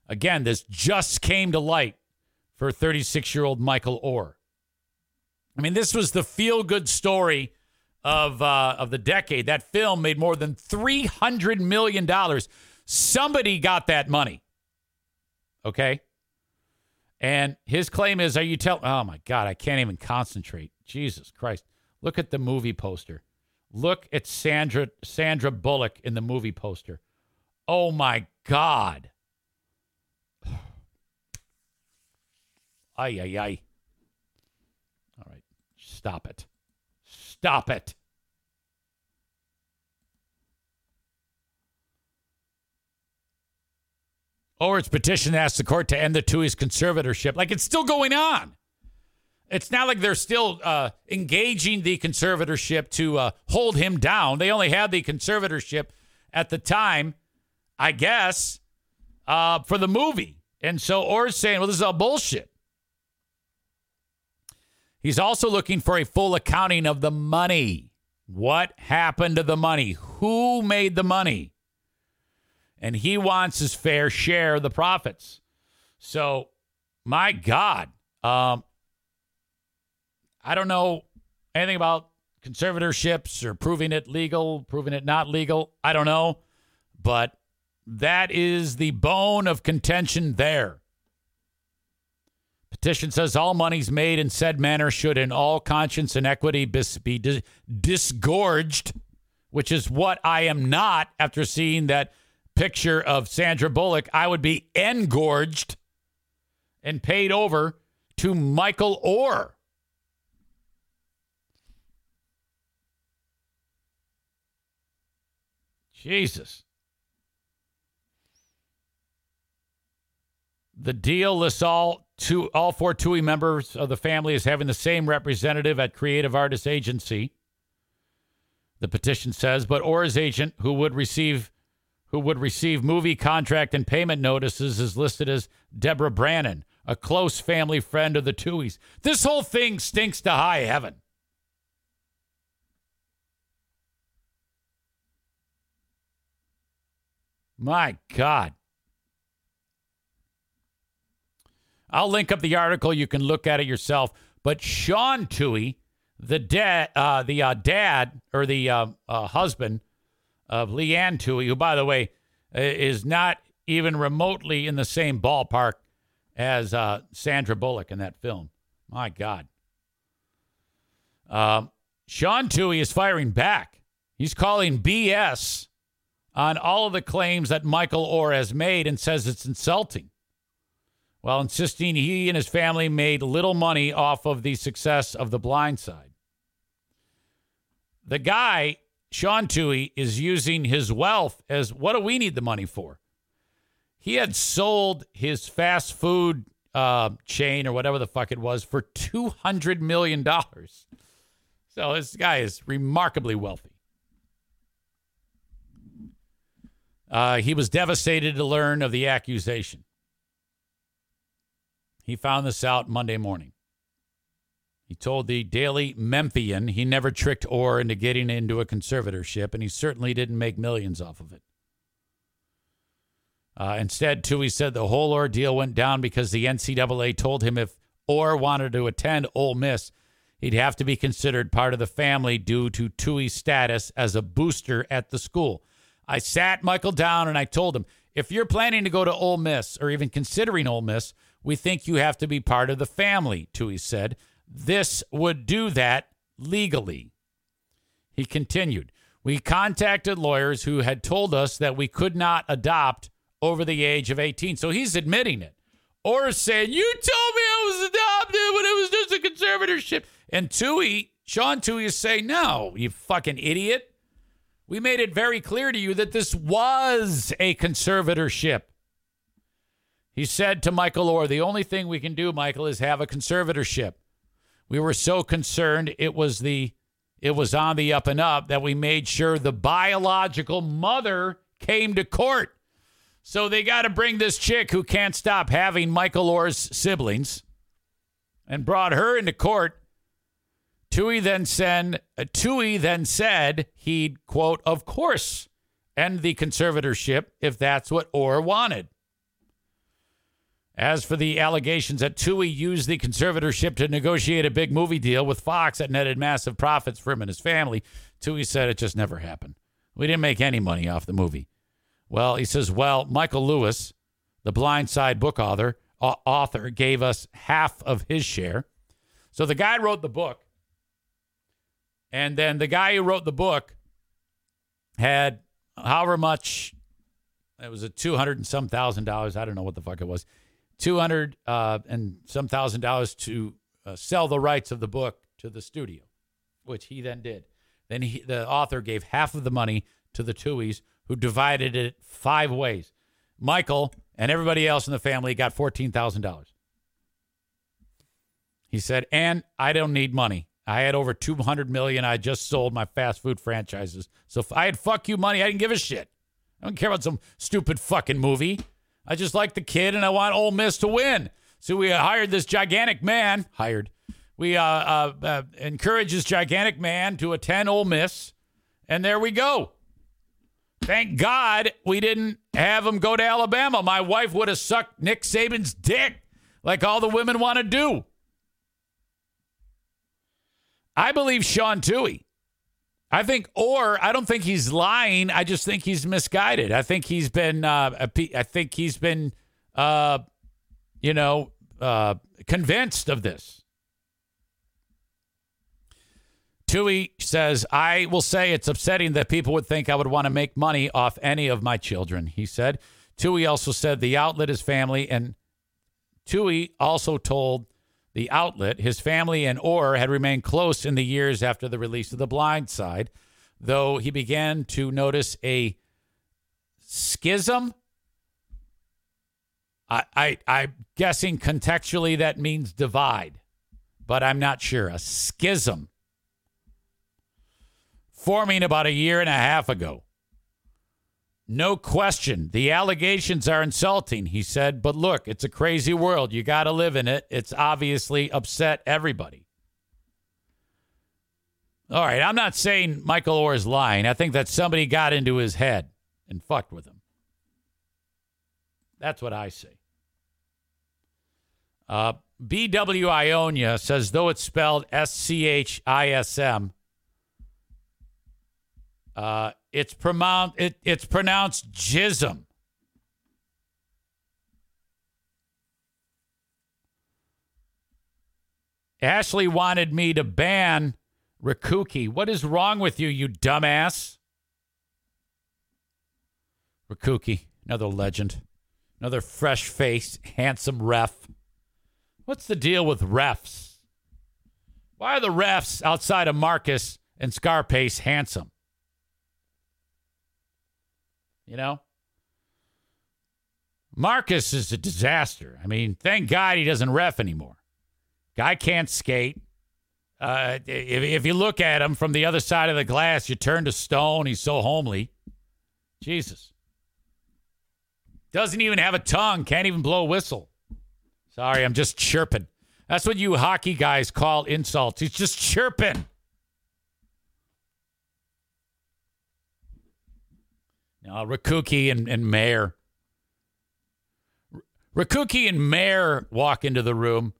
Again, this just came to light for 36 year old Michael Oher. I mean, this was the feel good story of, uh, of the decade. That film made more than $300 million. Somebody got that money. Okay. And his claim is, are you telling? Oh my God, I can't even concentrate. Jesus Christ. Look at the movie poster. Look at Sandra Sandra Bullock in the movie poster. Oh my God. Ay, ay, ay. All right. Stop it. Stop it. Or its petition asks the court to end the Tuohy's conservatorship. Like it's still going on. It's not like they're still uh, engaging the conservatorship to uh, hold him down. They only had the conservatorship at the time, I guess, uh, for the movie. And so Oher's saying, well, this is all bullshit. He's also looking for a full accounting of the money. What happened to the money? Who made the money? And he wants his fair share of the profits. So, my God, um, I don't know anything about conservatorships or proving it legal, proving it not legal. I don't know. But that is the bone of contention there. Petition says all monies made in said manner should, in all conscience and equity, be dis- disgorged, which is what I am not after seeing that picture of Sandra Bullock. I would be engorged and paid over to Michael Oher. Jesus. The deal lists all two, all four Tuohy members of the family as having the same representative at Creative Artists Agency. The petition says, but Oher's agent, who would receive who would receive movie contract and payment notices, is listed as Deborah Brannon, a close family friend of the Tuohys. This whole thing stinks to high heaven. My God. I'll link up the article. You can look at it yourself. But Sean Tuohy, the dad, uh, the uh, dad or the uh, uh husband of Leigh Anne Tuohy, who, by the way, is not even remotely in the same ballpark as uh, Sandra Bullock in that film. My God. Um, Sean Tuohy is firing back. He's calling BS on all of the claims that Michael Oher has made and says it's insulting while insisting he and his family made little money off of the success of The Blind Side. The guy, Sean Tuohy, is using his wealth as what do we need the money for? He had sold his fast food uh, chain or whatever the fuck it was for $200 million. So this guy is remarkably wealthy. Uh, he was devastated to learn of the accusation. He found this out Monday morning. He told the Daily Memphian he never tricked Oher into getting into a conservatorship, and he certainly didn't make millions off of it. Uh, instead, Tuohy said the whole ordeal went down because the NCAA told him if Oher wanted to attend Ole Miss, he'd have to be considered part of the family due to Tuohy's status as a booster at the school. I sat Michael down and I told him, if you're planning to go to Ole Miss or even considering Ole Miss, we think you have to be part of the family, Tuohy said. This would do that legally. He continued, We contacted lawyers who had told us that we could not adopt over the age of 18. So he's admitting it. Or saying, You told me I was adopted when it was just a conservatorship. And Tuohy, Sean Tuohy is saying, No, you fucking idiot. We made it very clear to you that this was a conservatorship. He said to Michael Oher, The only thing we can do, Michael, is have a conservatorship. We were so concerned it was the it was on the up and up that we made sure the biological mother came to court. So they got to bring this chick who can't stop having Michael Oher's siblings and brought her into court. Tuohy then said, uh, Tuohy then said he'd quote, "Of course, end the conservatorship if that's what Oher wanted." As for the allegations that Tuohy used the conservatorship to negotiate a big movie deal with Fox that netted massive profits for him and his family, Tuohy said it just never happened. We didn't make any money off the movie. Well, he says, well, Michael Lewis, the Blind Side book author, uh, author, gave us half of his share. So the guy wrote the book, and then the guy who wrote the book had however much. It was a two hundred and some thousand dollars. I don't know what the fuck it was 200 uh, and some thousand dollars to uh, sell the rights of the book to the studio, which he then did. Then he, the author gave half of the money to the Tuohys, who divided it five ways. Michael and everybody else in the family got $14,000. He said, and I don't need money. I had over 200 million. I just sold my fast food franchises. So if I had fuck you money, I didn't give a shit. I don't care about some stupid fucking movie. I just like the kid and I want Ole Miss to win. So we hired this gigantic man. Hired. We uh, uh, uh, encouraged this gigantic man to attend Ole Miss, and there we go. Thank God we didn't have him go to Alabama. My wife would have sucked Nick Saban's dick like all the women want to do. I believe Sean Tuohy. I think, or I don't think he's lying. I just think he's misguided. I think he's been, uh, I think he's been, uh, you know, uh, convinced of this. Tuohy says, I will say it's upsetting that people would think I would want to make money off any of my children, he said. Tuohy also said the outlet is family, and Tuohy also told the outlet, his family and Orr had remained close in the years after the release of The Blind Side, though he began to notice a schism. I, I, I'm guessing contextually that means divide, but I'm not sure. A schism forming about a year and a half ago. No question. The allegations are insulting, he said. But look, it's a crazy world. You got to live in it. It's obviously upset everybody. All right. I'm not saying Michael Oher is lying. I think that somebody got into his head and fucked with him. That's what I say. Uh, BW Ionia says, though it's spelled S C H I S M, uh, it's pronounced it, it's pronounced jism. Ashley wanted me to ban Rikuki. What is wrong with you, you dumbass? Rikuki, another legend, another fresh faced, handsome ref. What's the deal with refs? Why are the refs outside of Marcus and Scarpace handsome? You know? Marcus is a disaster. I mean, thank God he doesn't ref anymore. Guy can't skate. Uh, if, if you look at him from the other side of the glass, you turn to stone. He's so homely. Jesus. Doesn't even have a tongue. Can't even blow a whistle. Sorry, I'm just chirping. That's what you hockey guys call insults. He's just chirping. Uh, Rikuki and, and Mayer. Rikuki and Mayor walk into the room,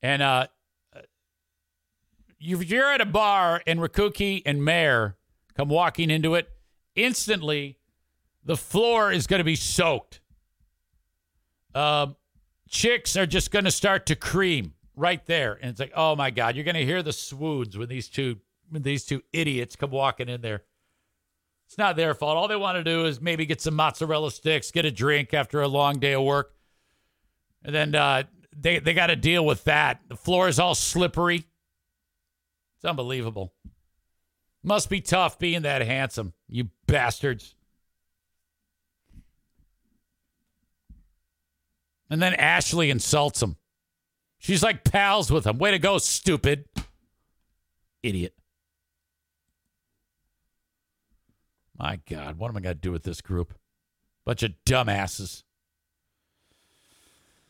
and uh, you're at a bar, and Rikuki and Mayor come walking into it. Instantly, the floor is going to be soaked. Uh, chicks are just going to start to cream right there, and it's like, oh my god, you're going to hear the swoods when these two when these two idiots come walking in there. It's not their fault. All they want to do is maybe get some mozzarella sticks, get a drink after a long day of work. And then uh, they, they got to deal with that. The floor is all slippery. It's unbelievable. Must be tough being that handsome, you bastards. And then Ashley insults him. She's like pals with him. Way to go, stupid. Idiot. My God, what am I going to do with this group? Bunch of dumbasses.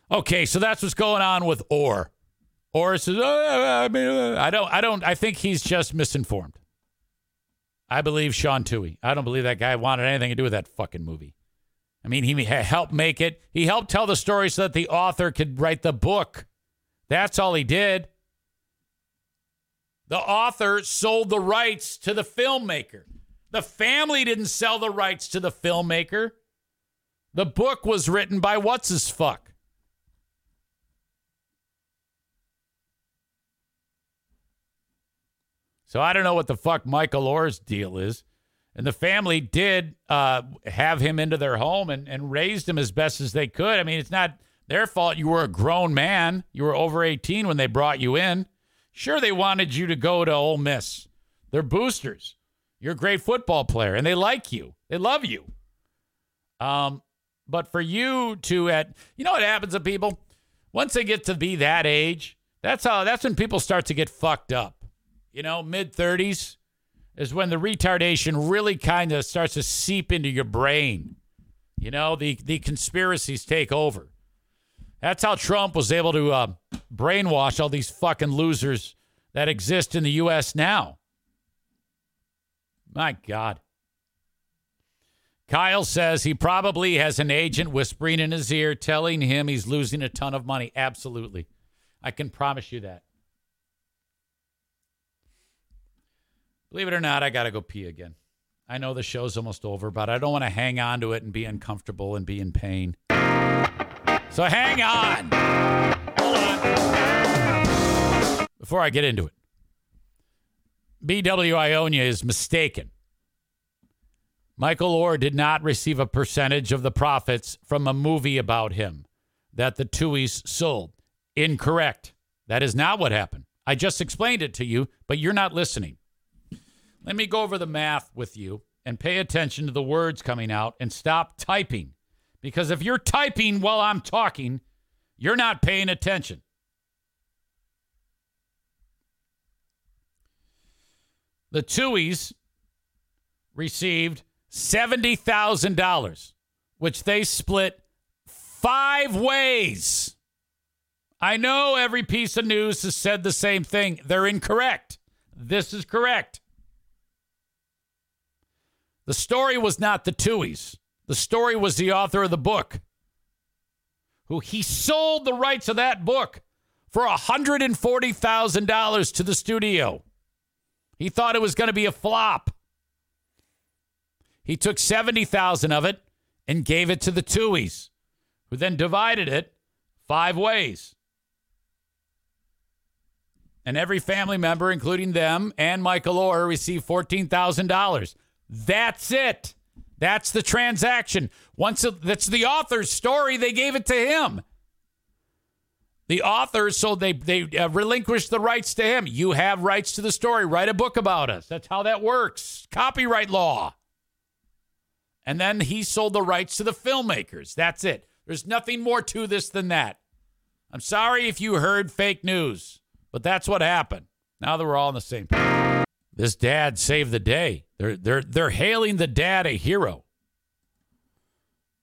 Okay, so that's what's going on with Oher. Oher says, oh, I mean, uh, I don't, I don't, I think he's just misinformed. I believe Sean Tuohy. I don't believe that guy wanted anything to do with that fucking movie. I mean, he helped make it. He helped tell the story so that the author could write the book. That's all he did. The author sold the rights to the filmmaker. The family didn't sell the rights to the filmmaker. The book was written by what's his fuck. So I don't know what the fuck Michael Oher's deal is. And the family did uh, have him into their home and, and raised him as best as they could. I mean, it's not their fault. You were a grown man. You were over 18 when they brought you in. Sure, they wanted you to go to Ole Miss. They're boosters. You're a great football player, and they like you. They love you. Um, but for you to at you know what happens to people once they get to be that age, that's how that's when people start to get fucked up. You know, mid 30s, is when the retardation really kind of starts to seep into your brain. You know, the, the conspiracies take over. That's how Trump was able to uh, brainwash all these fucking losers that exist in the U.S. now. My God. Kyle says he probably has an agent whispering in his ear telling him he's losing a ton of money. Absolutely. I can promise you that. Believe it or not, I got to go pee again. I know the show's almost over, but I don't want to hang on to it and be uncomfortable and be in pain. So hang on. Hold on. Before I get into it, BW Ionia is mistaken. Michael Oher did not receive a percentage of the profits from a movie about him that the Tuohys sold. Incorrect. That is not what happened. I just explained it to you, but you're not listening. Let me go over the math with you and pay attention to the words coming out and stop typing. Because if you're typing while I'm talking, you're not paying attention. The Tuohys received $70,000, which they split five ways. I know every piece of news has said the same thing. They're incorrect. This is correct. The story was not the Tuohys. The story was the author of the book, who he sold the rights of that book for $140,000 to the studio. He thought it was going to be a flop. He took 70,000 of it and gave it to the Tuohys, who then divided it five ways. And every family member, including them and Michael Oher, received $14,000. That's it. That's the transaction. Once it, that's the author's story, they gave it to him. The author, so they they uh, relinquished the rights to him. You have rights to the story. Write a book about us. That's how that works. Copyright law. And then he sold the rights to the filmmakers. That's it. There's nothing more to this than that. I'm sorry if you heard fake news, but that's what happened. Now that we're all on the same. This dad saved the day. They're they're they're hailing the dad a hero.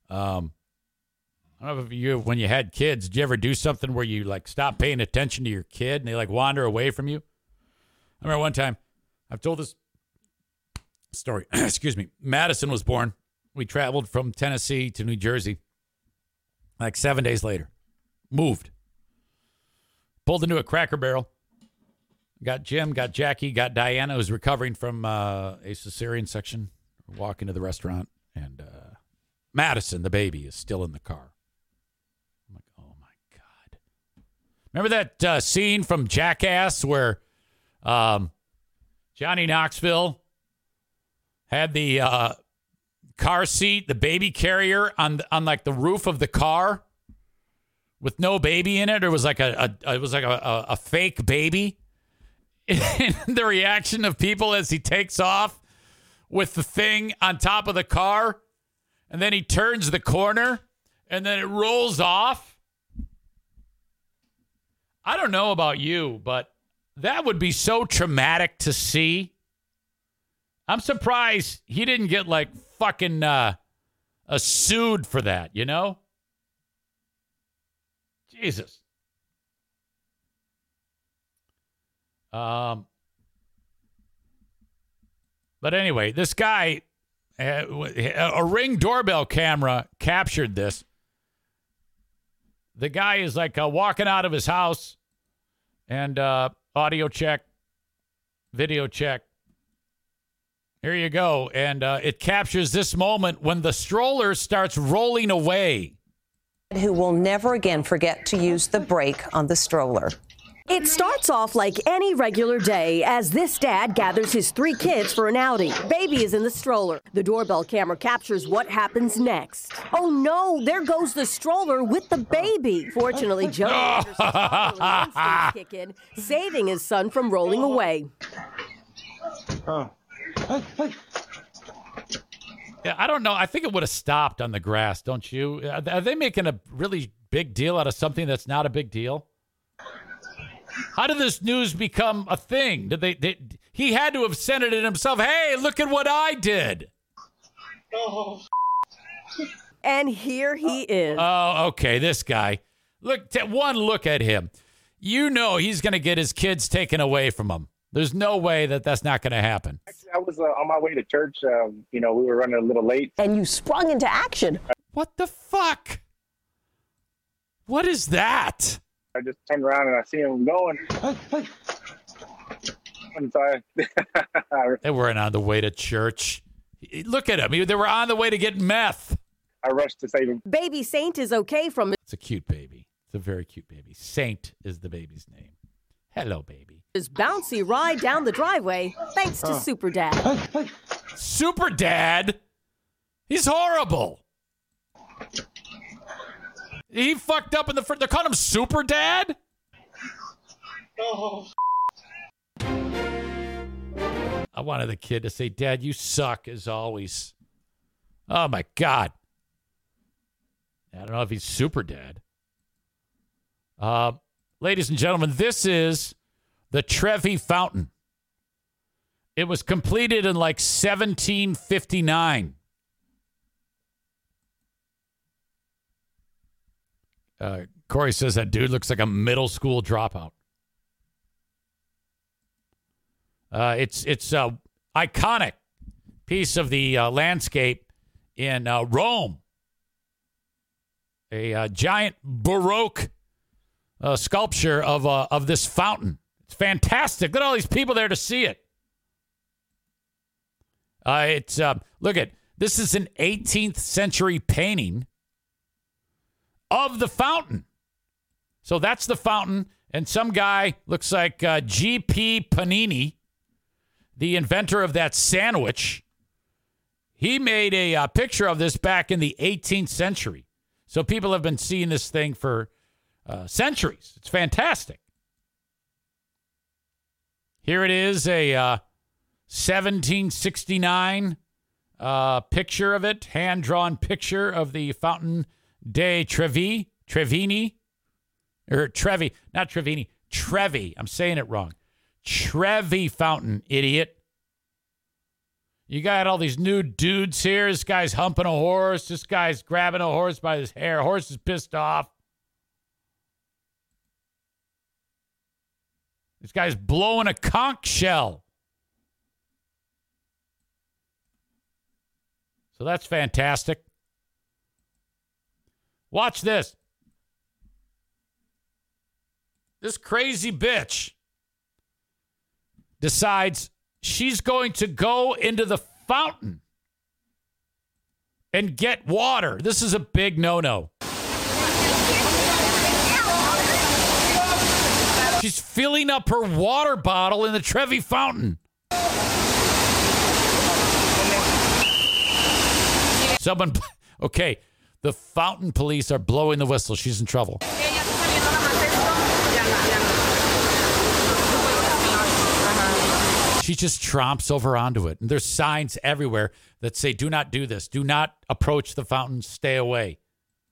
Um, I don't know if you when you had kids, did you ever do something where you like stop paying attention to your kid and they like wander away from you? I remember one time I've told this story. Excuse me. Madison was born. We traveled from Tennessee to New Jersey. Like seven days later, moved, pulled into a Cracker Barrel Got Jim, got Jackie, got Diana, who's recovering from uh, a cesarean section, walking to the restaurant, and uh, Madison, the baby, is still in the car. I'm like, oh my god! Remember that uh, scene from Jackass where um, Johnny Knoxville had the uh, car seat, the baby carrier on on like the roof of the car with no baby in it, or was like a, a it was like a, a, a fake baby the reaction of people as he takes off with the thing on top of the car and then he turns the corner and then it rolls off. I don't know about you, but that would be so traumatic to see. I'm surprised he didn't get like fucking uh, a sued for that, you know? Jesus. Um, but anyway, this guy, uh, a ring doorbell camera captured this. The guy is like uh, walking out of his house and uh, audio check, video check. Here you go. And uh, it captures this moment when the stroller starts rolling away. Who will never again forget to use the brake on the stroller. It starts off like any regular day as this dad gathers his three kids for an outing. Baby is in the stroller. The doorbell camera captures what happens next. Oh no, there goes the stroller with the baby. Fortunately, Joe Anderson's kick in, saving his son from rolling away. Yeah, I don't know. I think it would have stopped on the grass, don't you? Are they making a really big deal out of something that's not a big deal? How did this news become a thing? Did they, they he had to have sent it in himself. Hey, look at what I did. Oh. And here he is. Oh, okay. This guy. Look, t- one look at him. You know he's going to get his kids taken away from him. There's no way that that's not going to happen. Actually, I was uh, on my way to church. Um, you know, we were running a little late. And you sprung into action. What the fuck? What is that? I just turned around and I see him going. and so I, they weren't on the way to church. Look at them. They were on the way to get meth. I rushed to save him. Baby Saint is okay from. It's a cute baby. It's a very cute baby. Saint is the baby's name. Hello, baby. His bouncy ride down the driveway thanks to Super Dad. Super Dad? He's horrible. He fucked up in the front. They're calling him Super Dad? Oh. I wanted the kid to say, Dad, you suck as always. Oh my God. I don't know if he's Super Dad. Uh, ladies and gentlemen, this is the Trevi Fountain. It was completed in like 1759. Uh, Corey says that dude looks like a middle school dropout. Uh, it's it's a iconic piece of the uh, landscape in uh, Rome. A uh, giant Baroque uh, sculpture of uh, of this fountain. It's fantastic. Look at all these people there to see it. it's look at this is an 18th century painting of the fountain. So that's the fountain. And some guy looks like uh, G.P. Panini, the inventor of that sandwich. He made a uh, picture of this back in the 18th century. So people have been seeing this thing for uh, centuries. It's fantastic. Here it is a 1769 uh, uh, picture of it, hand drawn picture of the fountain de Trevi, Trevini, or Trevi, not Trevini, Trevi. I'm saying it wrong. Trevi Fountain, idiot. You got all these new dudes here. This guy's humping a horse. This guy's grabbing a horse by his hair. Horse is pissed off. This guy's blowing a conch shell. So that's fantastic. Watch this. This crazy bitch decides she's going to go into the fountain and get water. This is a big no no. She's filling up her water bottle in the Trevi fountain. Someone, okay, the fountain police are blowing the whistle. She's in trouble. she just tromps over onto it. And there's signs everywhere that say, do not do this. Do not approach the fountain. Stay away.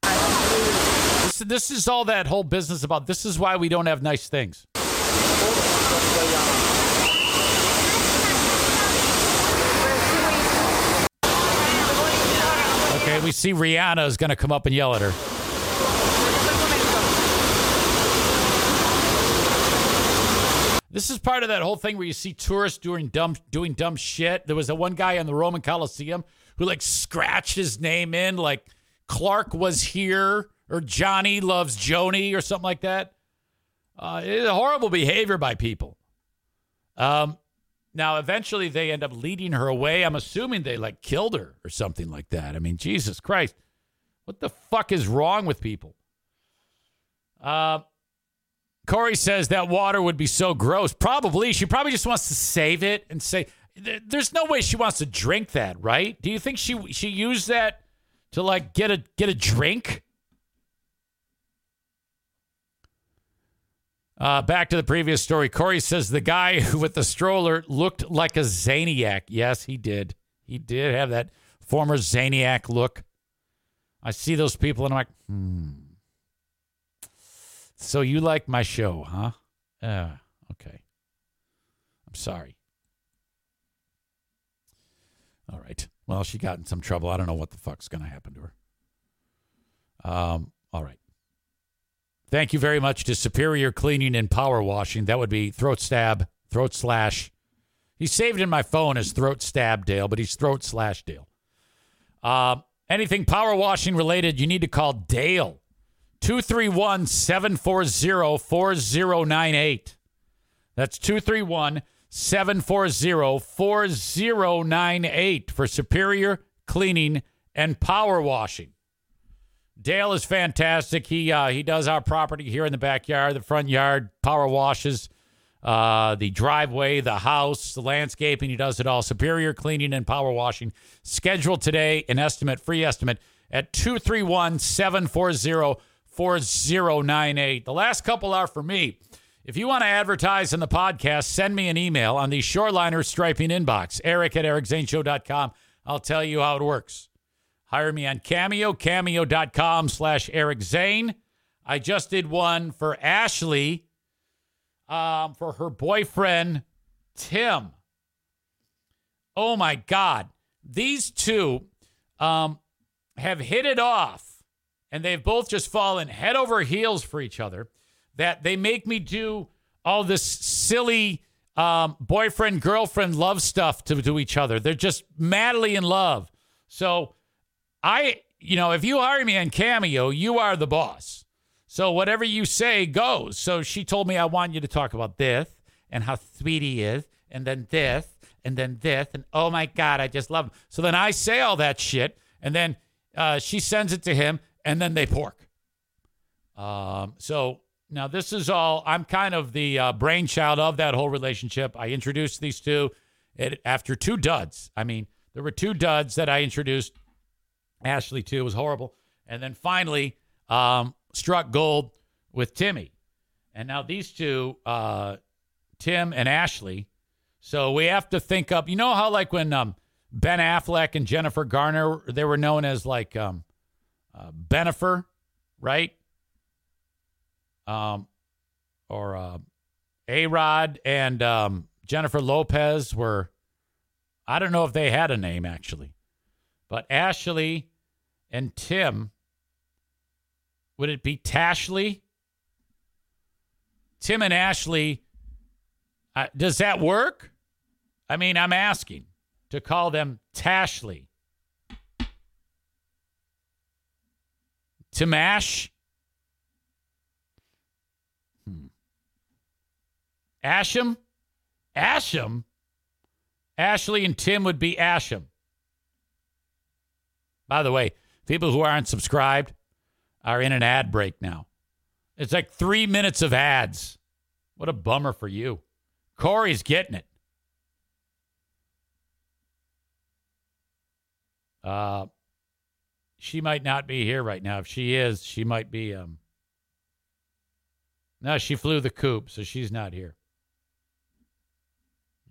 This, this is all that whole business about. This is why we don't have nice things. We see Rihanna is going to come up and yell at her. This is part of that whole thing where you see tourists doing dumb doing dumb shit. There was a one guy in the Roman Coliseum who like scratched his name in like Clark was here or Johnny loves Joni or something like that. Uh, horrible behavior by people. Um, now eventually they end up leading her away. I'm assuming they like killed her or something like that. I mean, Jesus Christ, what the fuck is wrong with people? Uh, Corey says that water would be so gross. Probably. She probably just wants to save it and say, there's no way she wants to drink that, right? Do you think she she used that to like get a get a drink? Uh, back to the previous story. Corey says the guy with the stroller looked like a Zaniac. Yes, he did. He did have that former Zaniac look. I see those people and I'm like, hmm. So you like my show, huh? Uh, okay. I'm sorry. All right. Well, she got in some trouble. I don't know what the fuck's going to happen to her. Um, all right. Thank you very much to Superior Cleaning and Power Washing. That would be throat stab, throat slash. He's saved in my phone as throat stab Dale, but he's throat slash Dale. Uh, anything power washing related, you need to call Dale 231 740 4098. That's 231 740 4098 for superior cleaning and power washing. Dale is fantastic. He uh, he does our property here in the backyard, the front yard, power washes, uh, the driveway, the house, the landscaping. He does it all. Superior cleaning and power washing. Scheduled today, an estimate, free estimate at 231 740 4098. The last couple are for me. If you want to advertise in the podcast, send me an email on the Shoreliner Striping inbox, eric at ericzaneshow.com. I'll tell you how it works. Hire me on Cameo, cameo.com slash Eric Zane. I just did one for Ashley um, for her boyfriend, Tim. Oh, my God. These two um, have hit it off and they've both just fallen head over heels for each other that they make me do all this silly um, boyfriend girlfriend love stuff to, to each other. They're just madly in love. So I, you know, if you hire me on Cameo, you are the boss. So whatever you say goes. So she told me I want you to talk about this and how sweet he is, and then this, and then this, and oh my God, I just love him. So then I say all that shit, and then uh, she sends it to him, and then they pork. Um, so now this is all, I'm kind of the uh, brainchild of that whole relationship. I introduced these two it, after two duds. I mean, there were two duds that I introduced Ashley too, was horrible. And then finally um, struck gold with Timmy. And now these two, uh, Tim and Ashley. So we have to think up, you know how like when um, Ben Affleck and Jennifer Garner, they were known as like, um, uh, Bennifer, right? Um, or uh, A Rod and um, Jennifer Lopez were, I don't know if they had a name actually, but Ashley and Tim, would it be Tashley? Tim and Ashley, uh, does that work? I mean, I'm asking to call them Tashley. Timash. Hmm. Asham? Asham? Ashley and Tim would be Asham. By the way, people who aren't subscribed are in an ad break now. It's like three minutes of ads. What a bummer for you. Corey's getting it. Uh, she might not be here right now. If she is, she might be. Um, no, she flew the coop, so she's not here.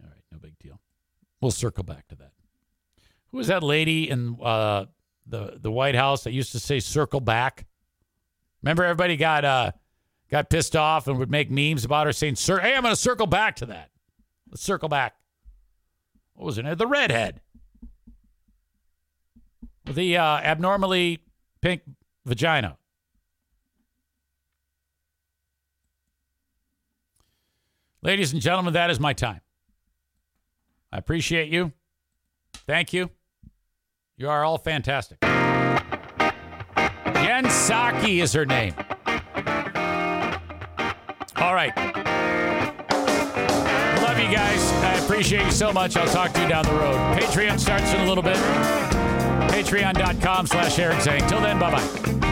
All right, no big deal. We'll circle back to that. Who was that lady in uh, the the White House that used to say "circle back"? Remember, everybody got uh, got pissed off and would make memes about her saying, "Sir, hey, I'm going to circle back to that. Let's circle back." What was it? The redhead, the uh, abnormally pink vagina. Ladies and gentlemen, that is my time. I appreciate you. Thank you. You are all fantastic. Jen is her name. All right. Love you guys. I appreciate you so much. I'll talk to you down the road. Patreon starts in a little bit. Patreon.com slash Eric Zane. Till then, bye bye.